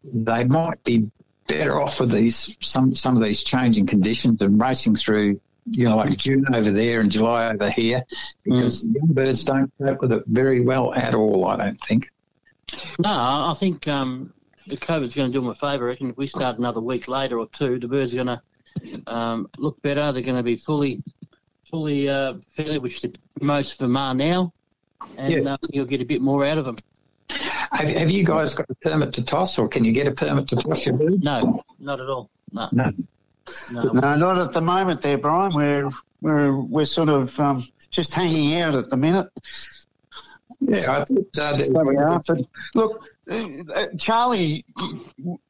they might be better off with these some some of these changing conditions and racing through. You know, like June over there and July over here, because young birds don't cope with it very well at all. I don't think. No, I I think um, the COVID's going to do them a favour. I reckon if we start another week later or two, the birds are going to um, look better. They're going to be fully, fully uh, fairly, which the, most of them are now, and Yeah. uh, you'll get a bit more out of them. Have, have you guys got a permit to toss, or can you get a permit to toss your bird? No, not at all. No. No. No. No, not at the moment there, Brian. We're we're we're sort of um, just hanging out at the minute. Yeah, I thought that- So we are. But look, uh, uh, Charlie,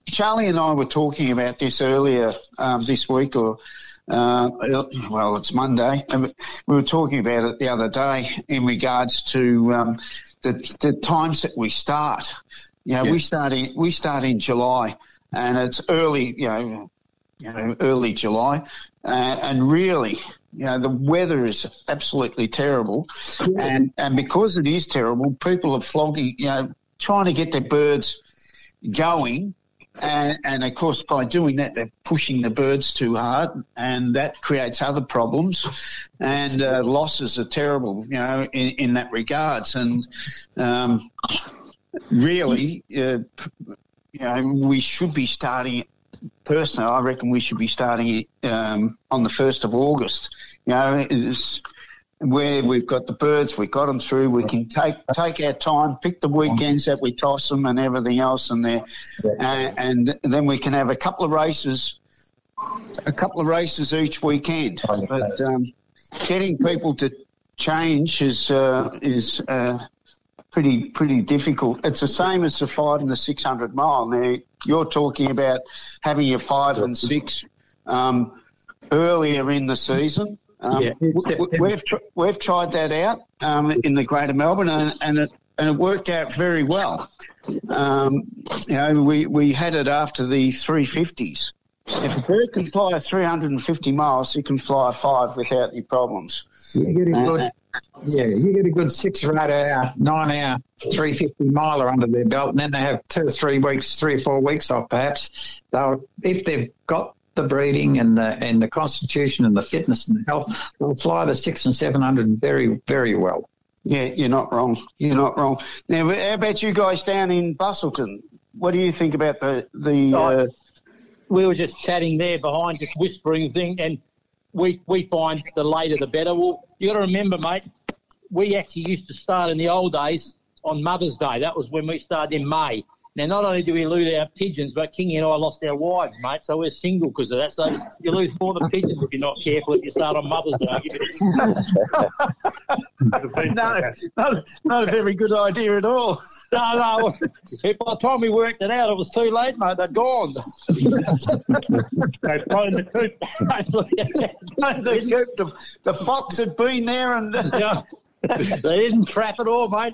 Charlie and I were talking about this earlier um, this week, or uh, well, it's Monday, and we were talking about it the other day in regards to um, the the times that we start. You know, Yeah. we start in we start in July, and it's early. You know, you know, early July, uh, and really, you know, the weather is absolutely terrible, and and because it is terrible, people are flogging, you know, trying to get their birds going, and and of course by doing that they're pushing the birds too hard, and that creates other problems, and uh, losses are terrible, you know, in, in that regards, and um, really, uh, you know, we should be starting personally, I reckon we should be starting it um, on the first of August. You know, it's where we've got the birds, we've got them through. We can take take our time, pick the weekends that we toss them and everything else, and there, uh, and then we can have a couple of races, a couple of races each weekend. But um, getting people to change is uh, is uh, pretty pretty difficult. It's the same as the five and the six hundred mile. Now you're talking about having your five and six um, earlier in the season. Um, Yeah. we've tr- we've tried that out um, in the Greater Melbourne, and, and it and it worked out very well. Um, you know, we, we had it after the 350s. If a bird can fly 350 miles, he can fly five without any problems. You get a Uh, good, yeah, you get a good six or eight hour, nine hour, three fifty miler under their belt, and then they have two or three weeks, three or four weeks off, perhaps. They'll, if they've got the breeding and the and the constitution and the fitness and the health, they'll fly the six and seven hundred very, very well. Yeah, you're not wrong. You're not wrong. Now, how about you guys down in Busselton? What do you think about the the? Uh, we were just chatting there behind, just whispering thing, and we we find the later the better. Well, you got to remember, mate, we actually used to start in the old days on Mother's Day. That was when we started in May. Now, not only do we lose our pigeons, but Kingy and I lost our wives, mate. So we're single because of that. So you lose more than pigeons if you're not careful. If you start on Mother's Day, I'll give you <laughs> no, not, not a very good idea at all. No, no. By the time we worked it out, it was too late, mate. They're gone. <laughs> They've flown the coop. <laughs> the, coop, the, the fox had been there and. Yeah. <laughs> they didn't trap at all, mate.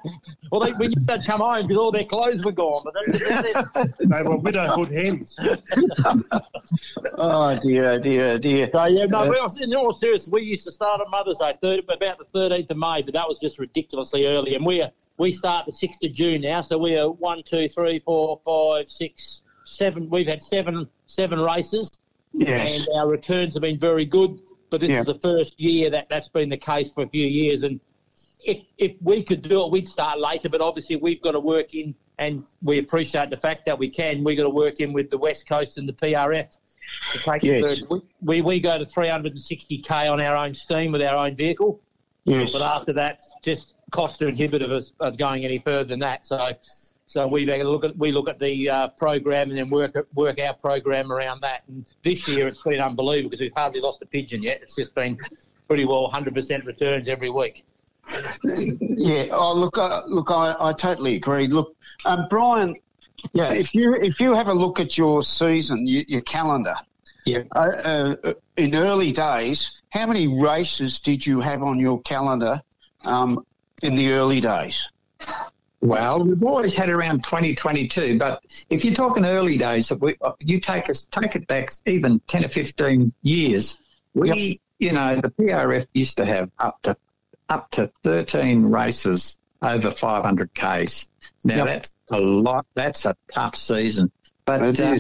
Well, they, we used to come home because all their clothes were gone. But that's, that's they were widowhood hens. <laughs> oh dear, oh dear, oh dear. So yeah, no. Uh, in all seriousness, we used to start on Mother's Day, third, about the thirteenth of May, but that was just ridiculously early. And we are, we start the sixth of June now, so we are one, two, three, four, five, six, seven. We've had seven seven races, Yes. and our returns have been very good. But this Yeah. is the first year that that's been the case for a few years, and if if we could do it, we'd start later. But obviously, we've got to work in, and we appreciate the fact that we can. We've got to work in with the West Coast and the PRF to take Yes. the. We, we we go to 360k on our own steam with our own vehicle. Yes. But after that, just cost are inhibitive of, of going any further than that. So. So we look at we look at the uh, program and then work work our program around that. And this year it's been unbelievable because we've hardly lost a pigeon yet. It's just been pretty well 100% returns every week. Yeah. Oh, look, uh, look, I, I totally agree. Look, um, Brian, yeah, if you if you have a look at your season, your, your calendar, yeah, uh, uh, in early days, how many races did you have on your calendar um, in the early days? Well, we've always had around 2022, but if you're talking early days, if we, you take us take it back even 10 or 15 years. We, you know, the PRF used to have up to up to 13 races over 500 k's. Now Yep. that's a lot. That's a tough season, but It uh,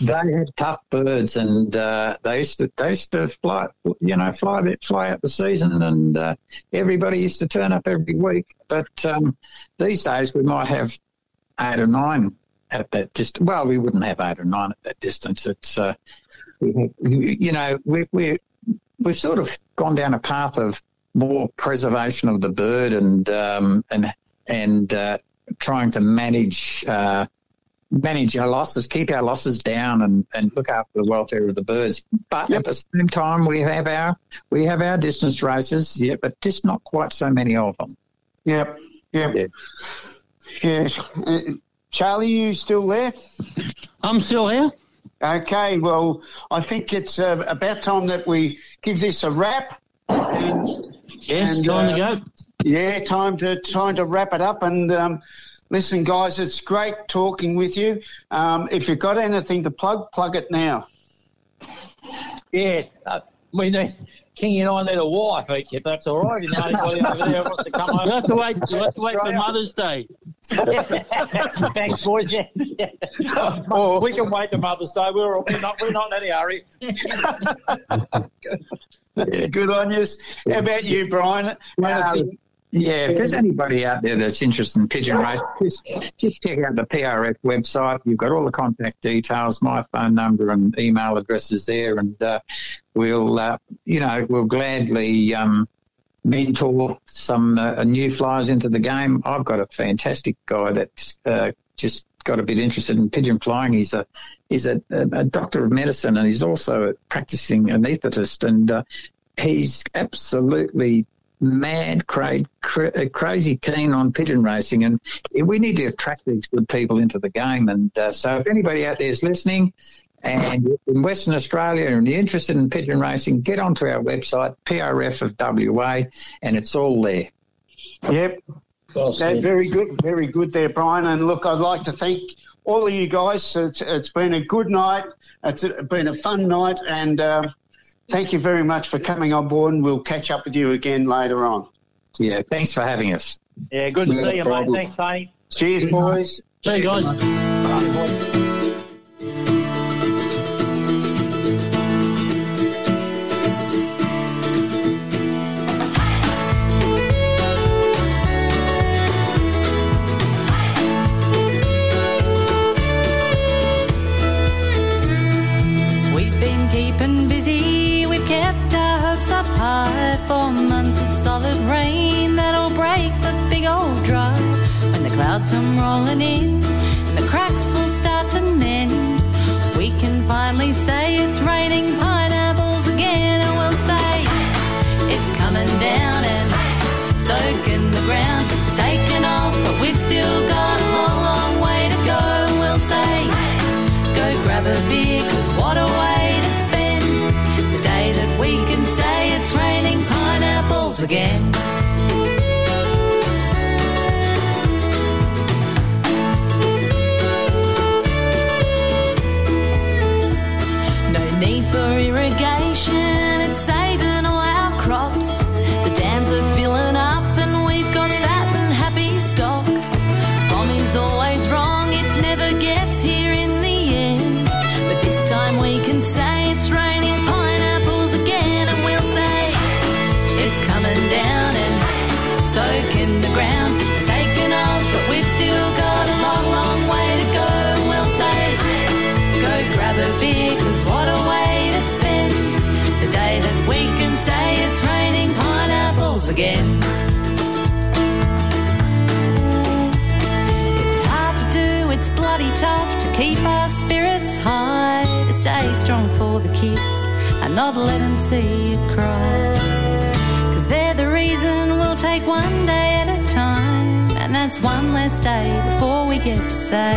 they had tough birds, and uh, they used to they used to fly, you know, fly fly out the season, and uh, everybody used to turn up every week. But um, these days we might have eight or nine at that distance. Well, we wouldn't have eight or nine at that distance. It's uh, you know we we we've sort of gone down a path of more preservation of the bird and um, and and uh, trying to manage. Uh, manage our losses, keep our losses down, and, and look after the welfare of the birds. But at the same time, we have our we have our distance races, yeah, but just not quite so many of them. Yep, yep. Yeah. Uh, Charlie, you still there? I'm still here. Okay, well, I think it's uh, about time that we give this a wrap. And, Yes, time to go. Yeah, time to time to wrap it up. And um, listen, guys, it's great talking with you. Um, if you've got anything to plug, plug it now. Yeah, uh, we need King and I need a wife each, if that's all right. You know, anybody over there wants to come over. <laughs> You have to wait. You have to wait for Mother's Day. <laughs> Thanks, boys. Yeah. <laughs> we can wait to Mother's Day. We're, we're not we're not in any hurry. Good on you. How about you, Brian? Yeah, if there's anybody out there that's interested in pigeon race, just, just check out the PRF website. You've got all the contact details, my phone number and email addresses there, and uh, we'll, uh, you know, we'll gladly um, mentor some uh, new flyers into the game. I've got a fantastic guy that uh, just got a bit interested in pigeon flying. He's a he's a, a, doctor of medicine and he's also a practicing anaesthetist, and uh, he's absolutely mad, cra- uh, crazy keen on pigeon racing, and we need to attract these good people into the game. And uh, so, if anybody out there is listening and in Western Australia and you're interested in pigeon racing, get onto our website, PRF of WA, and it's all there. Yep. That's very good, very good there, Brian. And look, I'd like to thank all of you guys. It's, it's been a good night. It's been a fun night, and um, thank you very much for coming on board. And we'll catch up with you again later on. Yeah, thanks for having us. Yeah, good to No see you, mate. Thanks, Tony. Cheers, boys. See you guys. Come rolling in, and the cracks will start to mend. We can finally say it's raining pineapples again, and we'll say it's coming down and soaking the ground. It's taken off, but we've still got a long, long way to go. And we'll say, go grab a beer, 'cause what a way to spend the day that we can say it's raining pineapples again. For the kids and not let them see you cry. Cause they're the reason we'll take one day at a time, and that's one less day before we get to say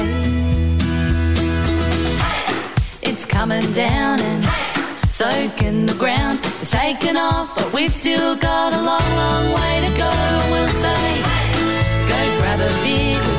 it's coming down and soaking the ground. It's taken off, but we've still got a long, long way to go. We'll say, go grab a beer,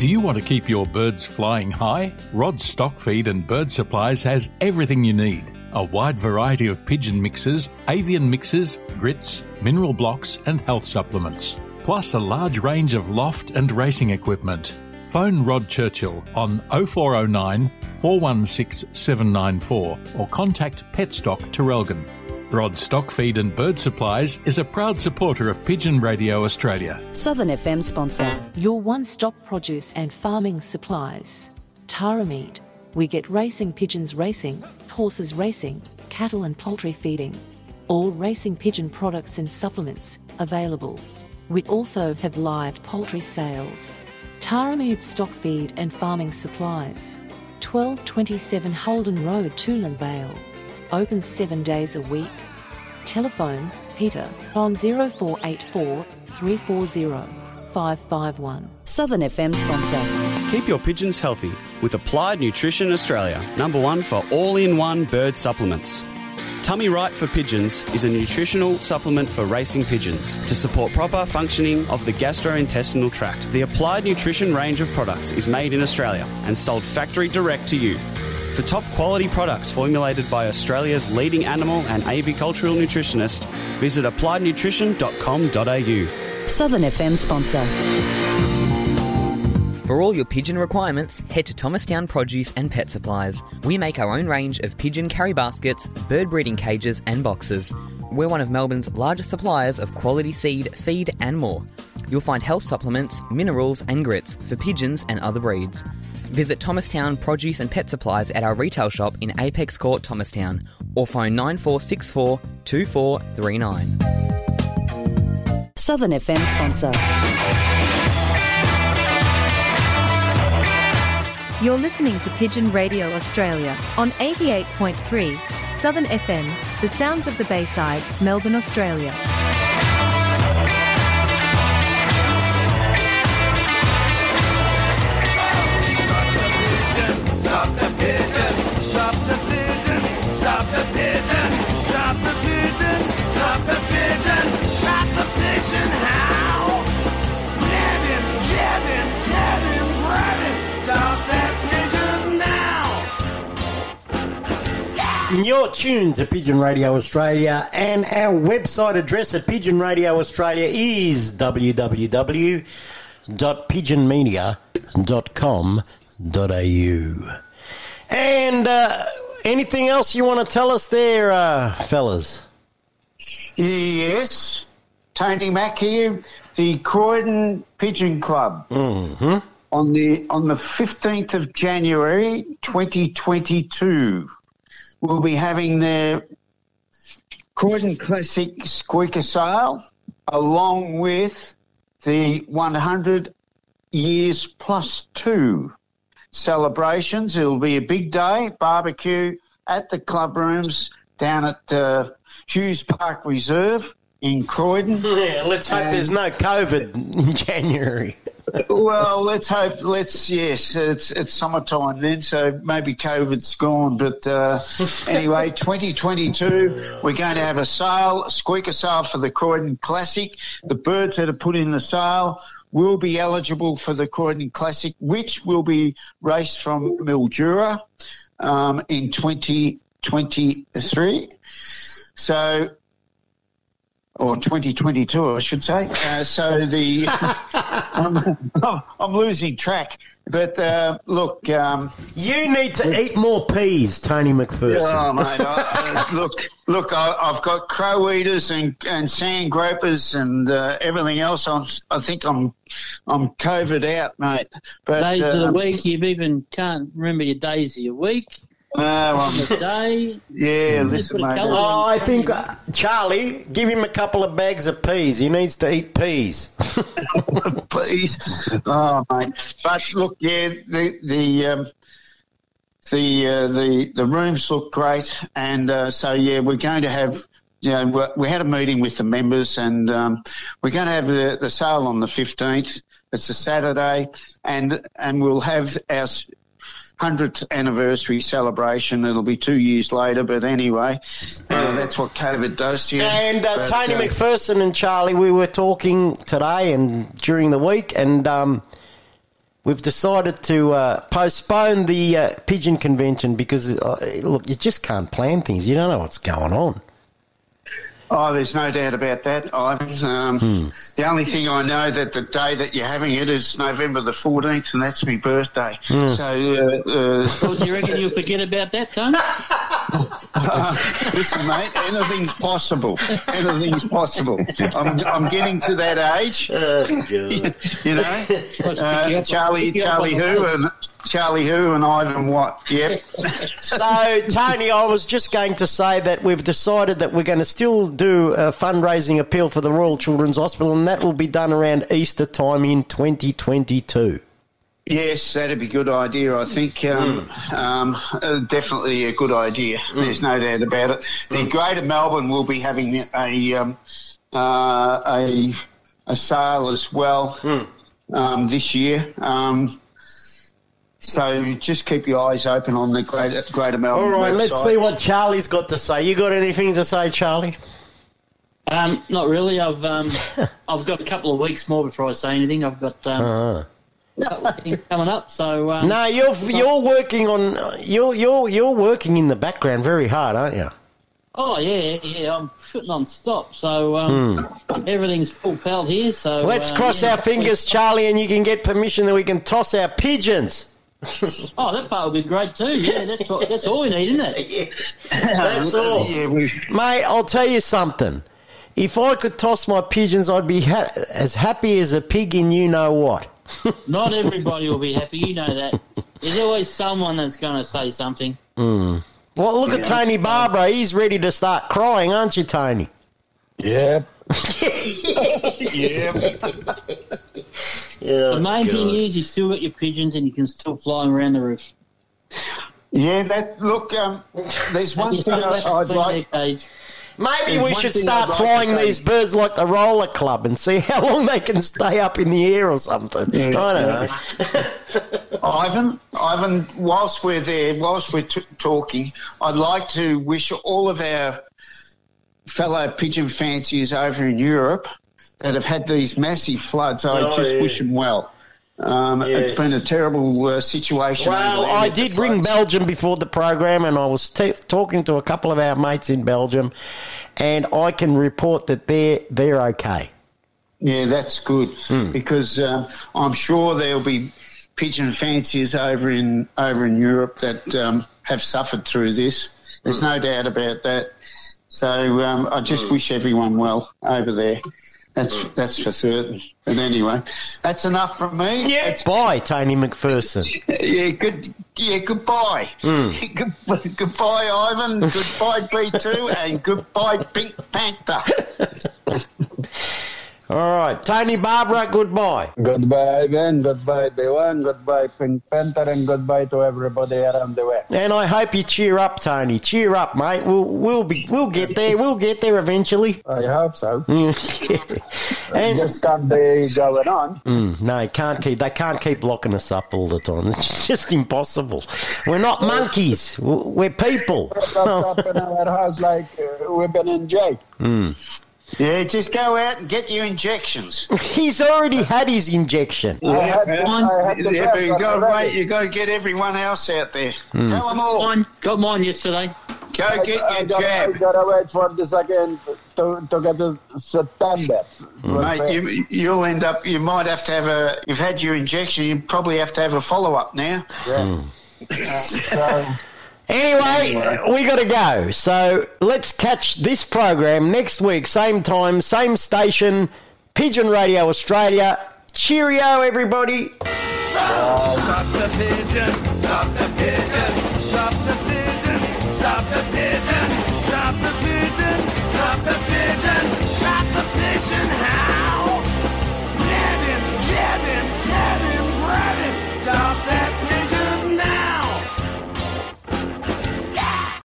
Do you want to keep your birds flying high? Rod Stock Feed and Bird Supplies has everything you need. A wide variety of pigeon mixes, avian mixes, grits, mineral blocks, and health supplements. Plus a large range of loft and racing equipment. Phone Rod Churchill on 0409 416 794 or contact Petstock Traralgon. Rod Stock Feed and Bird Supplies is a proud supporter of Pigeon Radio Australia. Southern FM sponsor. Your one stop produce and farming supplies. Tarameed. We get racing pigeons racing, horses racing, cattle and poultry feeding. All racing pigeon products and supplements available. We also have live poultry sales. Tarameed stock feed and farming supplies. 1227 Holden Road, Toolern Vale. Open seven days a week. Telephone Peter on 0484 340 551. Southern FM sponsor. Keep your pigeons healthy with Applied Nutrition Australia, number one for all in one bird supplements. Tummy Right for Pigeons is a nutritional supplement for racing pigeons to support proper functioning of the gastrointestinal tract. The Applied Nutrition range of products is made in Australia and sold factory direct to you. For top quality products formulated by Australia's leading animal and avicultural nutritionist, visit appliednutrition.com.au. Southern FM sponsor. For all your pigeon requirements, head to Thomastown Produce and Pet Supplies. We make our own range of pigeon carry baskets, bird breeding cages, and boxes. We're one of Melbourne's largest suppliers of quality seed, feed, and more. You'll find health supplements, minerals, and grits for pigeons and other breeds. Visit Thomastown Produce and Pet Supplies at our retail shop in Apex Court, Thomastown, or phone 9464 2439. Southern FM sponsor. You're listening to Pigeon Radio Australia on 88.3 Southern FM, the sounds of the Bayside, Melbourne, Australia. Now! You're tuned to Pigeon Radio Australia, and our website address at Pigeon Radio Australia is www.pigeonmedia.com.au. And uh, anything else you want to tell us there, uh, fellas? Yes, Tony Mack here, the Croydon Pigeon Club. Mm-hmm. On the on the fifteenth of January, twenty twenty two, we'll be having their Croydon Classic Squeaker Sale, along with the one hundred years plus two celebrations. It'll be a big day, barbecue at the club rooms down at uh, Hughes Park Reserve in Croydon. <laughs> Yeah, let's hope And- there's no COVID in January. Well, let's hope. Let's yes, it's it's summertime then, so maybe COVID's gone. But uh, anyway, <laughs> 2022, we're going to have a sale, a squeaker sale for the Croydon Classic. The birds that are put in the sale will be eligible for the Croydon Classic, which will be raced from Mildura um, in 2023. So or 2022, I should say. Uh, so the <laughs> I'm, I'm losing track. But uh, look, um, You need to eat more peas, Tony McPherson. Oh, mate, I, uh, look, look, I, I've got crow eaters and, and sand gropers and uh, everything else. I'm, I think I'm, I'm COVID out, mate. But days of the um, week, you even can't remember your days of your week. No, I'm, day. yeah, listen, mate. Oh, I think uh, Charlie, give him a couple of bags of peas. He needs to eat peas. please. <laughs> <laughs> Oh, mate. But look, yeah, the the um, the uh, the the rooms look great, and uh, so yeah, we're going to have. You know, we- we had a meeting with the members, and um, we're going to have the, the sale on the fifteenth. It's a Saturday, and and we'll have our hundredth anniversary celebration. It'll be two years later, but anyway, uh, that's what COVID does to you. And uh, But, Tony uh, McPherson and Charlie, we were talking today and during the week, and um, we've decided to uh, postpone the uh, pigeon convention because, uh, look, you just can't plan things. You don't know what's going on. Oh, there's no doubt about that, Ivan. Um, Hmm. The only thing I know that the day that you're having it is November the 14th, and that's my birthday. Hmm. So, uh, uh, Well, do you reckon you'll forget about that, Tony? <laughs> listen, mate, anything's possible. Anything's possible. I'm, I'm getting to that age. <laughs> you know, uh, Charlie, Charlie who, and Charlie who, and Ivan what? Yep. <laughs> So, Tony, I was just going to say that we've decided that we're going to still do a fundraising appeal for the Royal Children's Hospital, and that will be done around Easter time in 2022. Yes, that'd be a good idea. I think um, um, uh, definitely a good idea. There's no doubt about it. The Greater Melbourne will be having a um, uh, a a sale as well um, this year. Um, so just keep your eyes open on the Greater Greater Melbourne. All right, let's see what Charlie's got to say. You got anything to say, Charlie? Um, not really. I've um, <laughs> I've got a couple of weeks more before I say anything. I've got um, Uh-huh. a couple of things coming up. So um, No, you're you're working on you're you're you're working in the background very hard, aren't you? Oh yeah, yeah. I'm shooting on stop. So um, everything's full pelt here. So. Let's uh, cross yeah. our fingers, Charlie, and you can get permission that we can toss our pigeons. Oh, that part would be great too. Yeah, that's what, that's all we need, isn't it? <laughs> <laughs> That's all. Yeah, we, Mate, I'll tell you something. If I could toss my pigeons, I'd be ha- as happy as a pig in you know what. <laughs> Not everybody will be happy. You know that. There's always someone that's going to say something. Mm. Well, look at Tony Barbara. He's ready to start crying, aren't you, Tony? Yep. yeah. Yeah, the main thing God. is you still got your pigeons and you can still fly them around the roof. Yeah, that look. Um, there's one You thing I, have to I'd like. Maybe There's we should start I'd like flying these birds like the roller club and see <laughs> how long they can stay up in the air or something. I don't know. <laughs> Ivan, Ivan, whilst we're there, whilst we're t- talking, I'd like to wish all of our fellow pigeon fanciers over in Europe that have had these massive floods. I Oh, just yeah. wish them well. Um, Yes. It's been a terrible uh, situation. Well, I did ring. Belgium before the program, and I was t- talking to a couple of our mates in Belgium, and I can report that they're they're okay. Yeah, that's good Hmm. because um, I'm sure there'll be pigeon fanciers over in over in Europe that um, have suffered through this. There's no doubt about that. So um, I just wish everyone well over there. That's that's for certain. But anyway, that's enough from me. Yeah. Bye, Tony McPherson. Yeah, good. Yeah, goodbye. Hmm. <laughs> Good- goodbye, Ivan. Goodbye, B2, and goodbye, Pink Panther. <laughs> All right, Tony Barbara, goodbye. Goodbye, Ben. Goodbye, B1. Goodbye, Pink Panther. And goodbye to everybody around the world. And I hope you cheer up, Tony. Cheer up, mate. We'll we'll be we'll get there. We'll get there eventually. I hope so. <laughs> and Just can't be going on. Mm, no, can't keep. They can't keep locking us up all the time. It's <laughs> just impossible. We're not monkeys. We're people. Up in our house like uh, we've been in jail. Mm. Yeah, just go out and get your injections. <laughs> He's already had his injection. I had to- I had to Yeah, but you've got to wait. You got to get everyone else out there. Hmm. Tell them all. Mine, got mine yesterday. Go I, get I your gotta, I jab. gotta wait for the second, to, to get to September. Hmm. Mate, you, you'll end up. You might have to have a. You've had your injection. You probably have to have a follow up now. Yeah. Hmm. <laughs> Uh, so, Anyway, we got to go. So let's catch this program next week, same time, same station, Pigeon Radio Australia. Cheerio, everybody. Stop the pigeon, stop the pigeon.